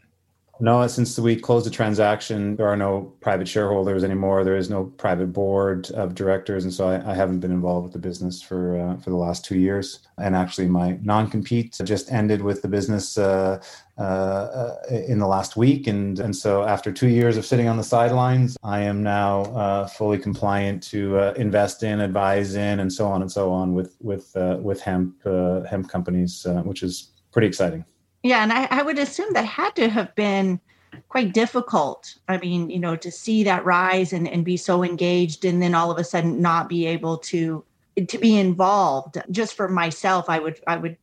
No, since we closed the transaction, there are no private shareholders anymore. There is no private board of directors, and so I, I haven't been involved with the business for uh, for the last two years. And actually, my non compete just ended with the business uh, uh, in the last week, and and so after two years of sitting on the sidelines, I am now uh, fully compliant to uh, invest in, advise in, and so on and so on with with uh, with hemp hemp companies, which is pretty exciting. Yeah, and I, I would assume that had to have been quite difficult. I mean, you know, to see that rise and, and be so engaged and then all of a sudden not be able to to be involved. Just for myself, I would I would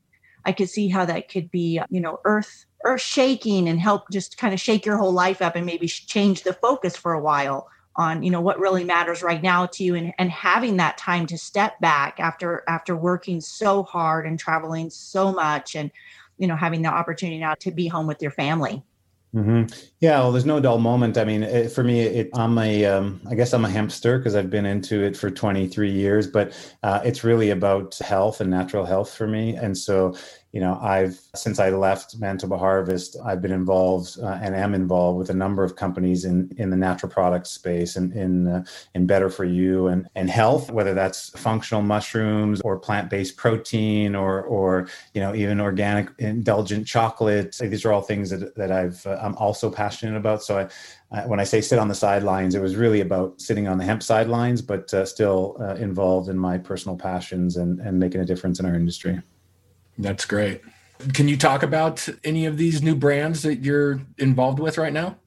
I could see how that could be, you know, earth earth shaking and help just kind of shake your whole life up and maybe change the focus for a while on you know what really matters right now to you and, and having that time to step back after after working so hard and traveling so much and you know having the opportunity now to be home with your family Mm-hmm. Yeah, well, there's no dull moment. I mean, it, for me, it, I'm a, um, I guess I'm a hempster because I've been into it for 23 years. But uh, it's really about health and natural health for me, and so you know, I've since I left Manitoba Harvest, I've been involved uh, and am involved with a number of companies in in the natural products space and in uh, in better for you and and health, whether that's functional mushrooms or plant based protein or or you know even organic indulgent chocolate. These are all things that that I've uh, I'm also passionate about. So I, when I say sit on the sidelines, it was really about sitting on the hemp sidelines, but uh, still uh, involved in my personal passions and, and making a difference in our industry. That's great. Can you talk about any of these new brands that you're involved with right now?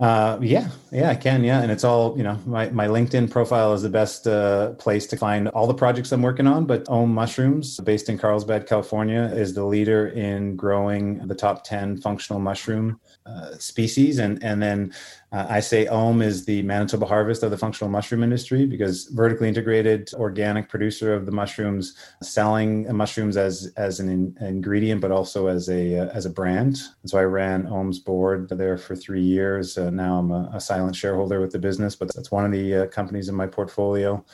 Uh, yeah, yeah, I can. Yeah. And it's all, you know, my, my LinkedIn profile is the best uh, place to find all the projects I'm working on. But Om Mushrooms, based in Carlsbad, California, is the leader in growing the top 10 functional mushroom uh, species. And, and then uh, I say Om is the Manitoba harvest of the functional mushroom industry because vertically integrated organic producer of the mushrooms, selling mushrooms as as an in, ingredient, but also as a uh, as a brand. And so I ran Om's board there for three years. Uh, now I'm a, a, silent shareholder with the business, but that's one of the uh, companies in my portfolio.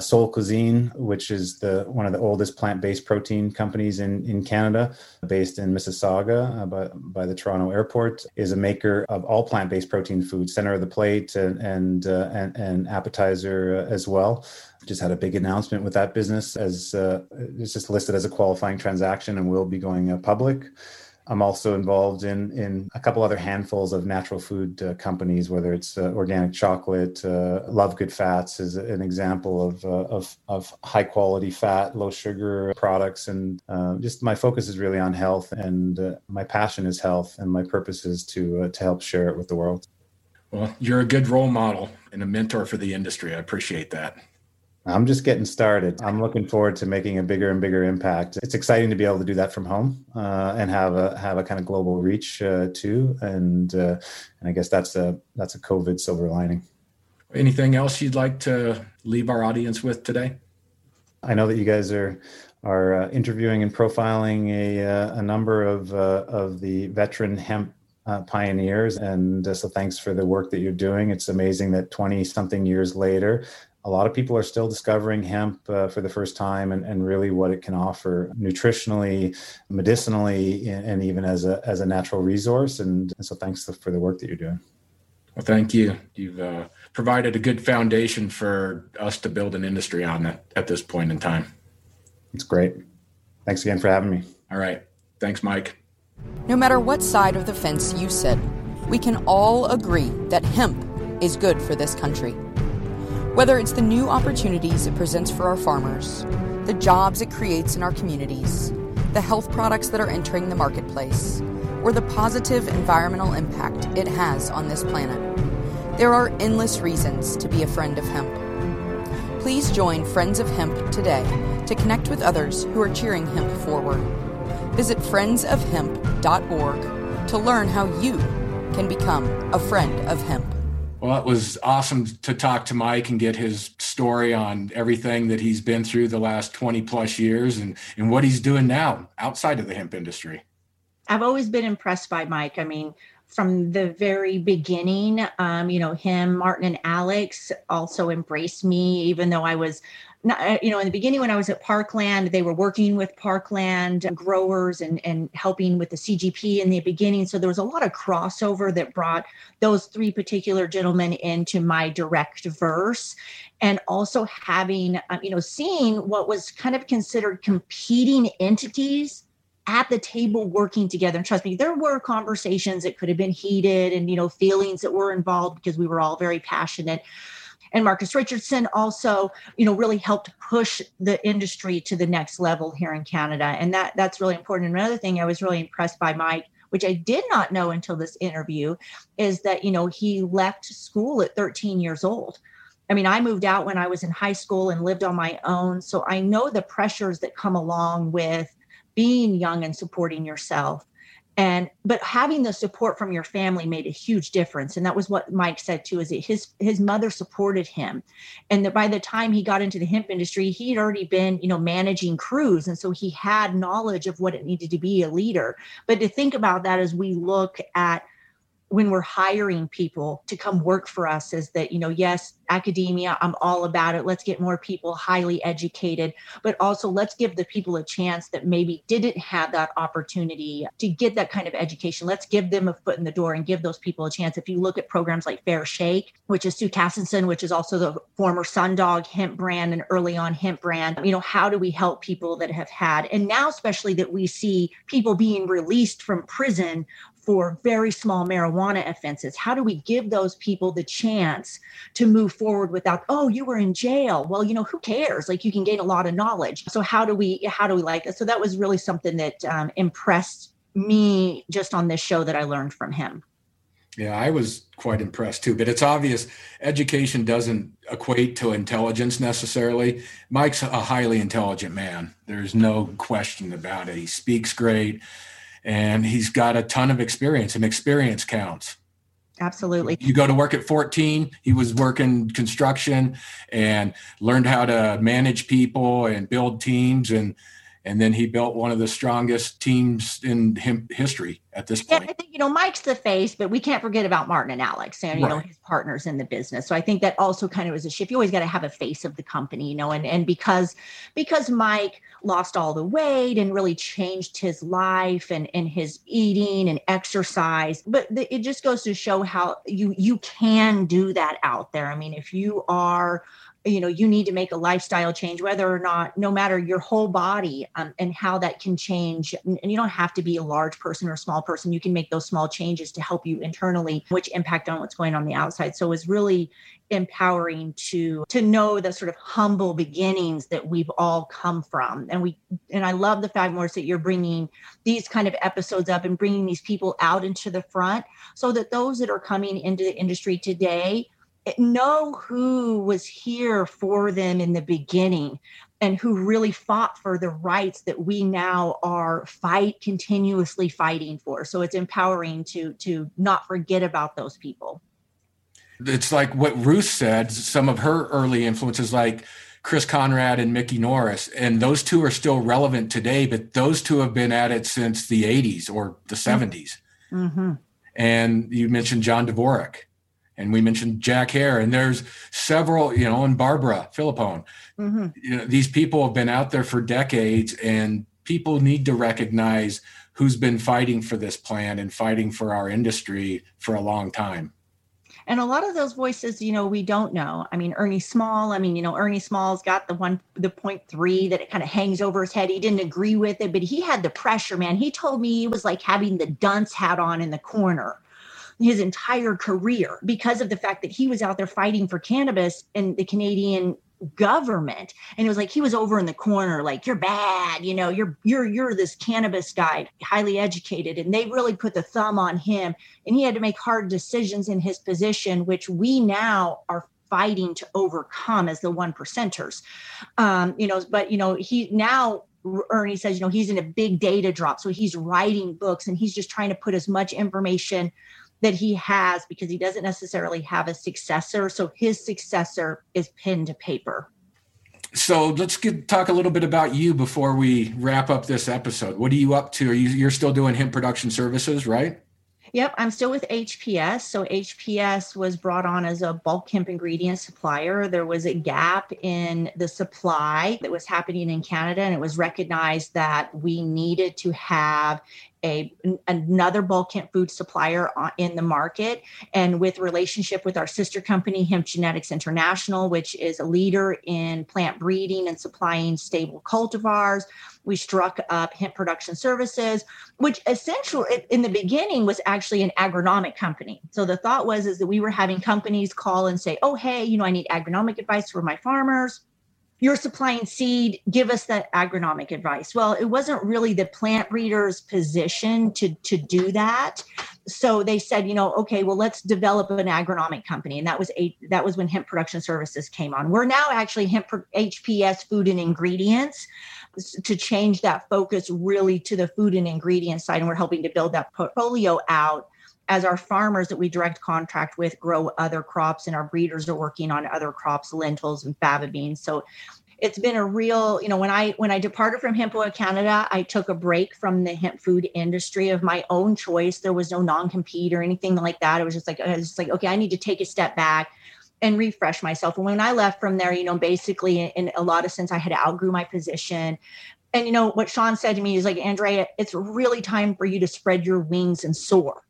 Sol Cuisine, which is the one of the oldest plant-based protein companies in, in Canada, based in Mississauga uh, by, by the Toronto airport, is a maker of all plant-based protein foods, center of the plate and and uh, and, and, appetizer uh, as well. Just had a big announcement with that business as uh, it's just listed as a qualifying transaction and will be going uh, public. I'm also involved in in a couple other handfuls of natural food uh, companies, whether it's uh, organic chocolate, uh, Love Good Fats is an example of uh, of, of high quality fat, low sugar products, and uh, just my focus is really on health, and uh, my passion is health, and my purpose is to to help share it with the world. Well, you're a good role model and a mentor for the industry. I appreciate that. I'm just getting started. I'm looking forward to making a bigger and bigger impact. It's exciting to be able to do that from home uh, and have a have a kind of global reach uh, too. And uh, and I guess that's a that's a COVID silver lining. Anything else you'd like to leave our audience with today? I know that you guys are are uh, interviewing and profiling a uh, a number of uh, of the veteran hemp uh, pioneers. And uh, so thanks for the work that you're doing. It's amazing that 20 something years later, a lot of people are still discovering hemp uh, for the first time and, and really what it can offer nutritionally, medicinally, and even as a, as a natural resource. And, and so thanks for the work that you're doing. Well, thank you. You've uh, provided a good foundation for us to build an industry on at, at this point in time. It's great. Thanks again for having me. All right. Thanks, Mike. No matter what side of the fence you sit, we can all agree that hemp is good for this country. Whether it's the new opportunities it presents for our farmers, the jobs it creates in our communities, the health products that are entering the marketplace, or the positive environmental impact it has on this planet, there are endless reasons to be a friend of hemp. Please join Friends of Hemp today to connect with others who are cheering hemp forward. Visit friendsofhemp.org to learn how you can become a friend of hemp. Well, it was awesome to talk to Mike and get his story on everything that he's been through the last 20 plus years and, and what he's doing now outside of the hemp industry. I've always been impressed by Mike. I mean, from the very beginning. Um, you know, him, Martin, and Alex also embraced me, even though I was not, uh, you know, in the beginning when I was at Parkland, they were working with Parkland growers and, and helping with the CGP in the beginning. So there was a lot of crossover that brought those three particular gentlemen into my direct verse. And also having, um, you know, seeing what was kind of considered competing entities at the table working together. And trust me, there were conversations that could have been heated and, you know, feelings that were involved because we were all very passionate and Marcus Richardson also, you know, really helped push the industry to the next level here in Canada. And that that's really important. Another thing I was really impressed by Mike, which I did not know until this interview, is that, you know, he left school at 13 years old. I mean, I moved out when I was in high school and lived on my own. So I know the pressures that come along with being young and supporting yourself and but having the support from your family made a huge difference. And that was what mike said too is that his his mother supported him. And that by the time he got into the hemp industry he had already been you know managing crews. And so he had knowledge of what it needed to be a leader. But to think about that as we look at when we're hiring people to come work for us is that you know yes academia i'm all about it. Let's get more people highly educated but also let's give the people a chance that maybe didn't have that opportunity to get that kind of education. Let's give them a foot in the door and give those people a chance. If you look at programs like fair shake which is sue cassinson which is also the former sundog hemp brand and early on hemp brand you know how do we help people that have had? And now especially that we see people being released from prison for very small marijuana offenses? How do we give those people the chance to move forward without, oh, you were in jail? Well, you know, who cares? Like you can gain a lot of knowledge. So how do we, how do we like that? So that was really something that um, impressed me just on this show that I learned from him. Yeah, I was quite impressed too. But it's obvious education doesn't equate to intelligence necessarily. Mike's a highly intelligent man. There's no question about it. He speaks great and he's got a ton of experience and experience counts. Absolutely. You go to work at 14 he was working construction and learned how to manage people and build teams and and then he built one of the strongest teams in him history at this point. Yeah, I think you know Mike's the face, but we can't forget about Martin and Alex and you right. know his partners in the business. So I think that also kind of is a shift. You always got to have a face of the company, you know, and and because because Mike lost all the weight and really changed his life and and his eating and exercise, but the, it just goes to show how you you can do that out there. I mean, if you are you know you need to make a lifestyle change whether or not no matter your whole body um, and how that can change and you don't have to be a large person or a small person. You can make those small changes to help you internally which impact on what's going on the outside. So it's really empowering to to know the sort of humble beginnings that we've all come from. And we and i love the fact Morris that you're bringing these kind of episodes up and bringing these people out into the front so that those that are coming into the industry today know who was here for them in the beginning and who really fought for the rights that we now are fight continuously fighting for. So it's empowering to to not forget about those people. It's like what ruth said some of her early influences like chris conrad and mikki norris and those two are still relevant today but those two have been at it since the 80s or the 70s mm-hmm. and you mentioned john dvorak and we mentioned Jack Herer, and there's several, you know, and Barbara Filippone. Mm-hmm. You know, these people have been out there for decades, and people need to recognize who's been fighting for this plan and fighting for our industry for a long time. And a lot of those voices, you know, we don't know. I mean, Ernie Small, I mean, you know, Ernie Small's got the one, the point three that it kind of hangs over his head. He didn't agree with it, but he had the pressure, man. He told me he was like having the dunce hat on in the corner his entire career because of the fact that he was out there fighting for cannabis and the Canadian government. And it was like he was over in the corner like you're bad you know you're you're you're this cannabis guy highly educated. And they really put the thumb on him. And he had to make hard decisions in his position which we now are fighting to overcome as the one percenters. Um you know but you know he now Ernie says, you know, he's in a big data drop. So he's writing books and he's just trying to put as much information that he has because he doesn't necessarily have a successor. So his successor is pen to paper. So let's get, talk a little bit about you before we wrap up this episode. What are you up to? Are you you're still doing hemp production services, right? Yep, I'm still with HPS. So HPS was brought on as a bulk hemp ingredient supplier. There was a gap in the supply that was happening in Canada, and it was recognized that we needed to have a another bulk hemp food supplier in the market. And with relationship with our sister company hemp genetics international which is a leader in plant breeding and supplying stable cultivars we struck up hemp production services which essentially in the beginning was actually an agronomic company. So the thought was is that we were having companies call and say oh hey you know i need agronomic advice for my farmers you're supplying seed give us that agronomic advice. Well it wasn't really the plant breeder's position to to do that. So they said you know okay well let's develop an agronomic company. And that was a that was when hemp production services came on. We're now actually hemp hps food and ingredients to change that focus really to the food and ingredient side. And we're helping to build that portfolio out as our farmers that we direct contract with grow other crops and our breeders are working on other crops lentils and faba beans. So it's been a real you know when i when i departed from hemp canada i took a break from the hemp food industry of my own choice. There was no non-compete or anything like that. It was just like i was just like okay i need to take a step back and refresh myself. And when i left from there you know basically in a lot of sense i had outgrew my position. And you know what shaun said to me is like anndrea it's really time for you to spread your wings and soar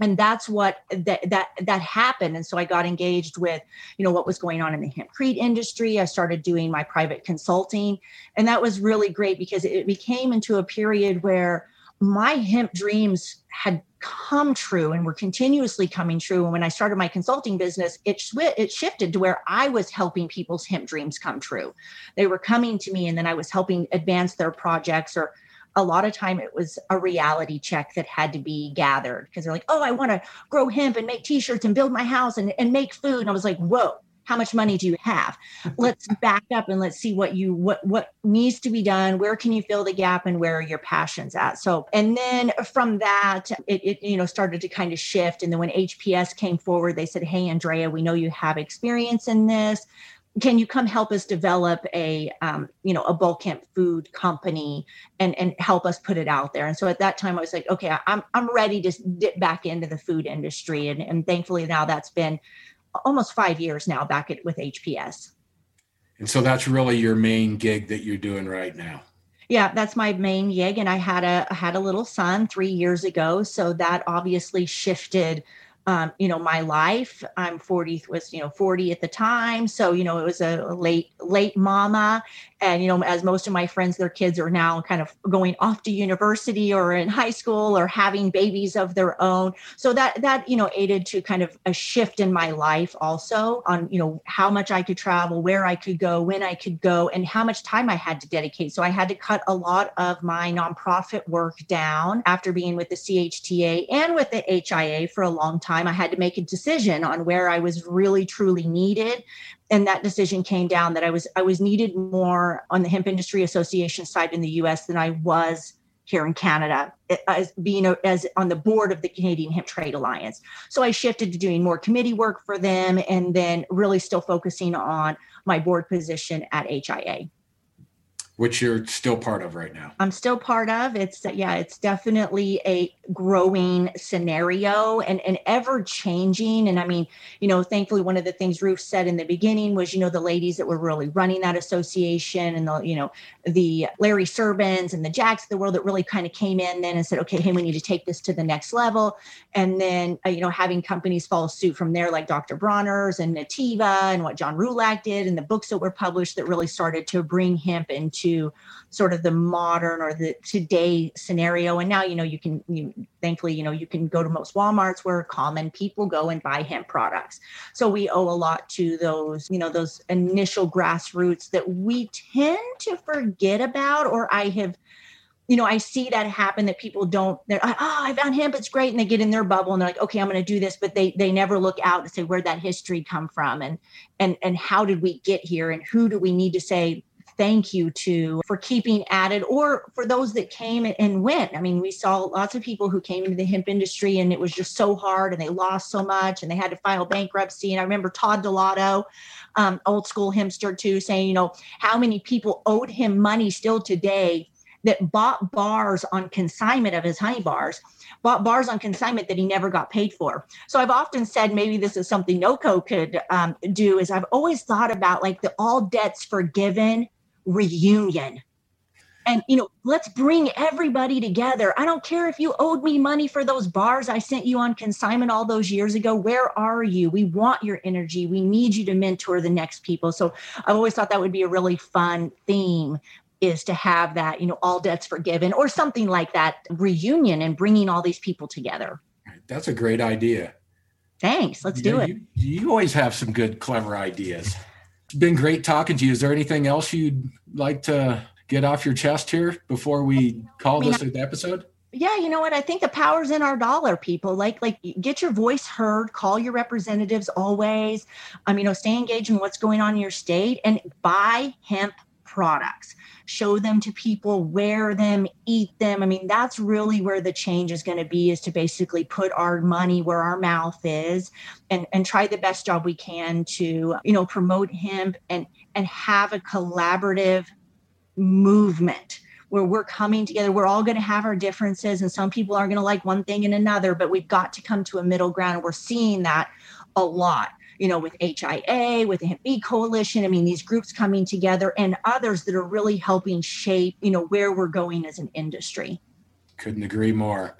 and that's what that that that happened. And so i got engaged with you know what was going on in the hempcrete industry. I started doing my private consulting. And that was really great because it became into a period where my hemp dreams had come true and were continuously coming true. And when i started my consulting business it sw- it shifted to where i was helping people's hemp dreams come true. They were coming to me and then i was helping advance their projects or a lot of time it was a reality check that had to be gathered because they're like, oh, I want to grow hemp and make t-shirts and build my house and, and make food. And I was like, whoa, how much money do you have? let's back up and let's see what you what what needs to be done. Where can you fill the gap and where are your passions at? So and then from that, it, it you know started to kind of shift. And then when HPS came forward, they said, Hey Anndrea, we know you have experience in this can you come help us develop a um, you know a bulk hemp food company and and help us put it out there? And so at that time i was like okay i'm i'm ready to dip back into the food industry. And, and thankfully now that's been almost five years now back at, with hps and so that's really your main gig that you're doing right now? Yeah that's my main gig. And i had a I had a little son three years ago. So that obviously shifted um, you know my life. I'm 40 was you know 40 at the time. So you know it was a late late mama and you know as most of my friends their kids are now kind of going off to university or in high school or having babies of their own so that that you know aided to kind of a shift in my life also on you know how much i could travel where i could go when i could go and how much time i had to dedicate so i had to cut a lot of my nonprofit work down after being with the chta and with the hia for a long time I had to make a decision on where I was really truly needed. And that decision came down that I was I was needed more on the hemp industry association side in the US than I was here in Canada eh, as being a, as on the board of the Canadian Hemp Trade Alliance. So I shifted to doing more committee work for them and then really still focusing on my board position at HIA which you're still part of right now. I'm still part of. It's yeah, it's definitely a growing scenario and, and ever changing. And I mean, you know, thankfully one of the things Ruth said in the beginning was, you know, the ladies that were really running that association and the, you know, the Larry Serbins and the Jacks of the world that really kind of came in then and said, okay, hey, we need to take this to the next level. And then, uh, you know, having companies follow suit from there, like Dr. Bronner's and Nutiva and what John Roulac did and the books that were published that really started to bring hemp into to sort of the modern or the today scenario and now you know you can you thankfully you know you can go to most walmarts where common people go and buy hemp products so we owe a lot to those you know those initial grassroots that we tend to forget about or i have you know, I see that happen that people don't, they're, oh, I found hemp, it's great. And they get in their bubble and they're like, okay, I'm going to do this. But they, they never look out and say, where'd that history come from? And, and, and how did we get here? And who do we need to say, thank you to for keeping at it or for those that came and went. I mean, we saw lots of people who came into the hemp industry and it was just so hard and they lost so much and they had to file bankruptcy. And I remember Todd Delato, um, old school hempster too, saying, you know, how many people owed him money still today that bought bars on consignment of his honey bars, bought bars on consignment that he never got paid for. So I've often said maybe this is something NOCO could um, do. Is I've always thought about like the all debts forgiven reunion. And you know let's bring everybody together. I don't care if you owed me money for those bars i sent you on consignment all those years ago. Where are you? We want your energy. We need you to mentor the next people. So i've always thought that would be a really fun theme is to have that you know all debts forgiven or something like that reunion and bringing all these people together. That's a great idea. Thanks. Let's do it. you, you always have some good clever ideas been great talking to you is there anything else you'd like to get off your chest here before we call I mean, this an episode? Yeah, you know what? I think the power's in our dollar, people. Like, like get your voice heard, call your representatives always. Um, you know, stay engaged in what's going on in your state and buy hemp products. Show them to people, wear them, eat them. I mean, that's really where the change is going to be is to basically put our money where our mouth is and, and try the best job we can to, you know, promote hemp and and have a collaborative movement where we're coming together. We're all going to have our differences, and some people are going to like one thing and another, but we've got to come to a middle ground. And we're seeing that a lot, you know, with HIA, with the Hemp B Coalition. I mean, these groups coming together and others that are really helping shape, you know, where we're going as an industry. Couldn't agree more.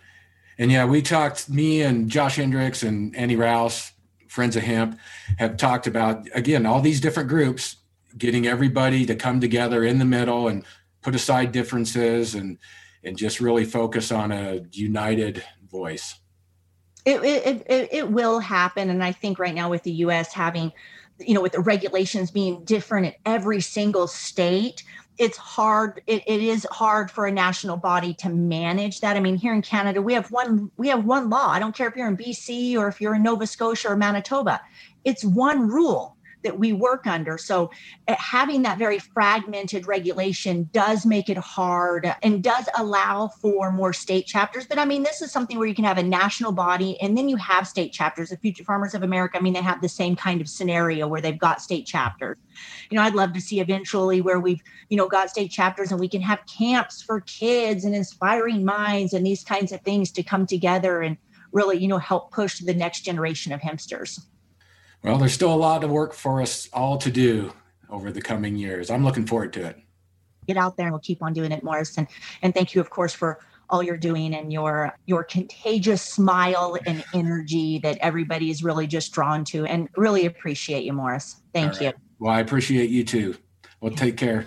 And yeah, we talked, me and Josh Hendricks and Annie Rouse, Friends of Hemp, have talked about, again, all these different groups getting everybody to come together in the middle and put aside differences and and just really focus on a united voice. It, it, it, it will happen. And I think right now with the US having, you know, with the regulations being different in every single state, it's hard it, it is hard for a national body to manage that. I mean here in canada we have one we have one law. I don't care if you're in bc or if you're in nova scotia or manitoba. It's one rule that we work under. So uh, having that very fragmented regulation does make it hard and does allow for more state chapters. But I mean, this is something where you can have a national body and then you have state chapters. The Future Farmers of America, I mean, they have the same kind of scenario where they've got state chapters. You know, I'd love to see eventually where we've, you know, got state chapters and we can have camps for kids and inspiring minds and these kinds of things to come together and really, you know, help push the next generation of hempsters. Well, there's still a lot of work for us all to do over the coming years. I'm looking forward to it. Get out there and we'll keep on doing it, Morris. And and thank you, of course, for all you're doing and your your contagious smile and energy that everybody is really just drawn to. And really appreciate you, Morris. Thank right. you. Well, I appreciate you too. Well, take care.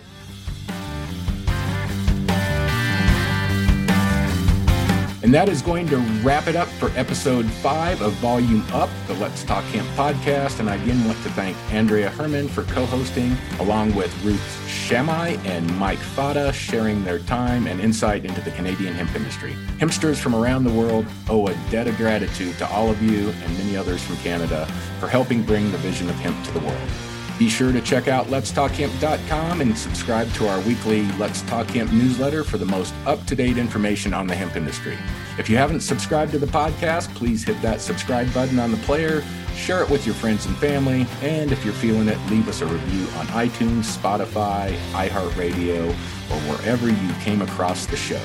And that is going to wrap it up for episode five of Volume Up, the Let's Talk Hemp podcast. And I again want to thank Anndrea Hermann for co hosting, along with Ruth Shamai and Mike Fata sharing their time and insight into the Canadian hemp industry. Hempsters from around the world owe a debt of gratitude to all of you and many others from Canada for helping bring the vision of hemp to the world. Be sure to check out letstalkhemp.com and subscribe to our weekly Let's Talk Hemp newsletter for the most up to date information on the hemp industry. If you haven't subscribed to the podcast, please hit that subscribe button on the player, share it with your friends and family, and if you're feeling it, leave us a review on iTunes, Spotify, iHeartRadio, or wherever you came across the show.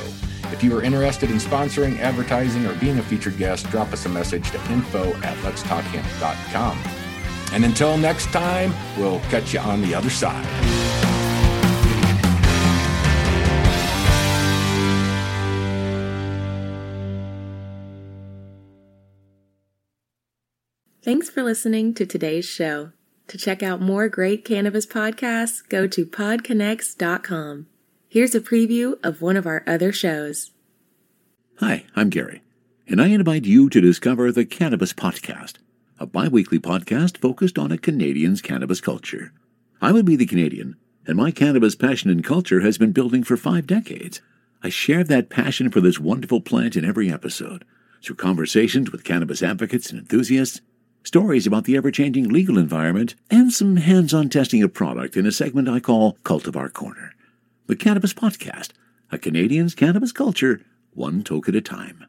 If you are interested in sponsoring, advertising, or being a featured guest, drop us a message to info at letstalkhemp.com. And until next time, we'll catch you on the other side. Thanks for listening to today's show. To check out more great cannabis podcasts, go to podconx.com. Here's a preview of one of our other shows. Hi, I'm Gary, and I invite you to discover the Cannabis Podcast a bi-weekly podcast focused on a Canadian's cannabis culture. I would be the Canadian, and my cannabis passion and culture has been building for five decades. I share that passion for this wonderful plant in every episode, through conversations with cannabis advocates and enthusiasts, stories about the ever-changing legal environment, and some hands-on testing of product in a segment I call Cultivar Corner. The Cannabis Podcast, a Canadian's cannabis culture, one toke at a time.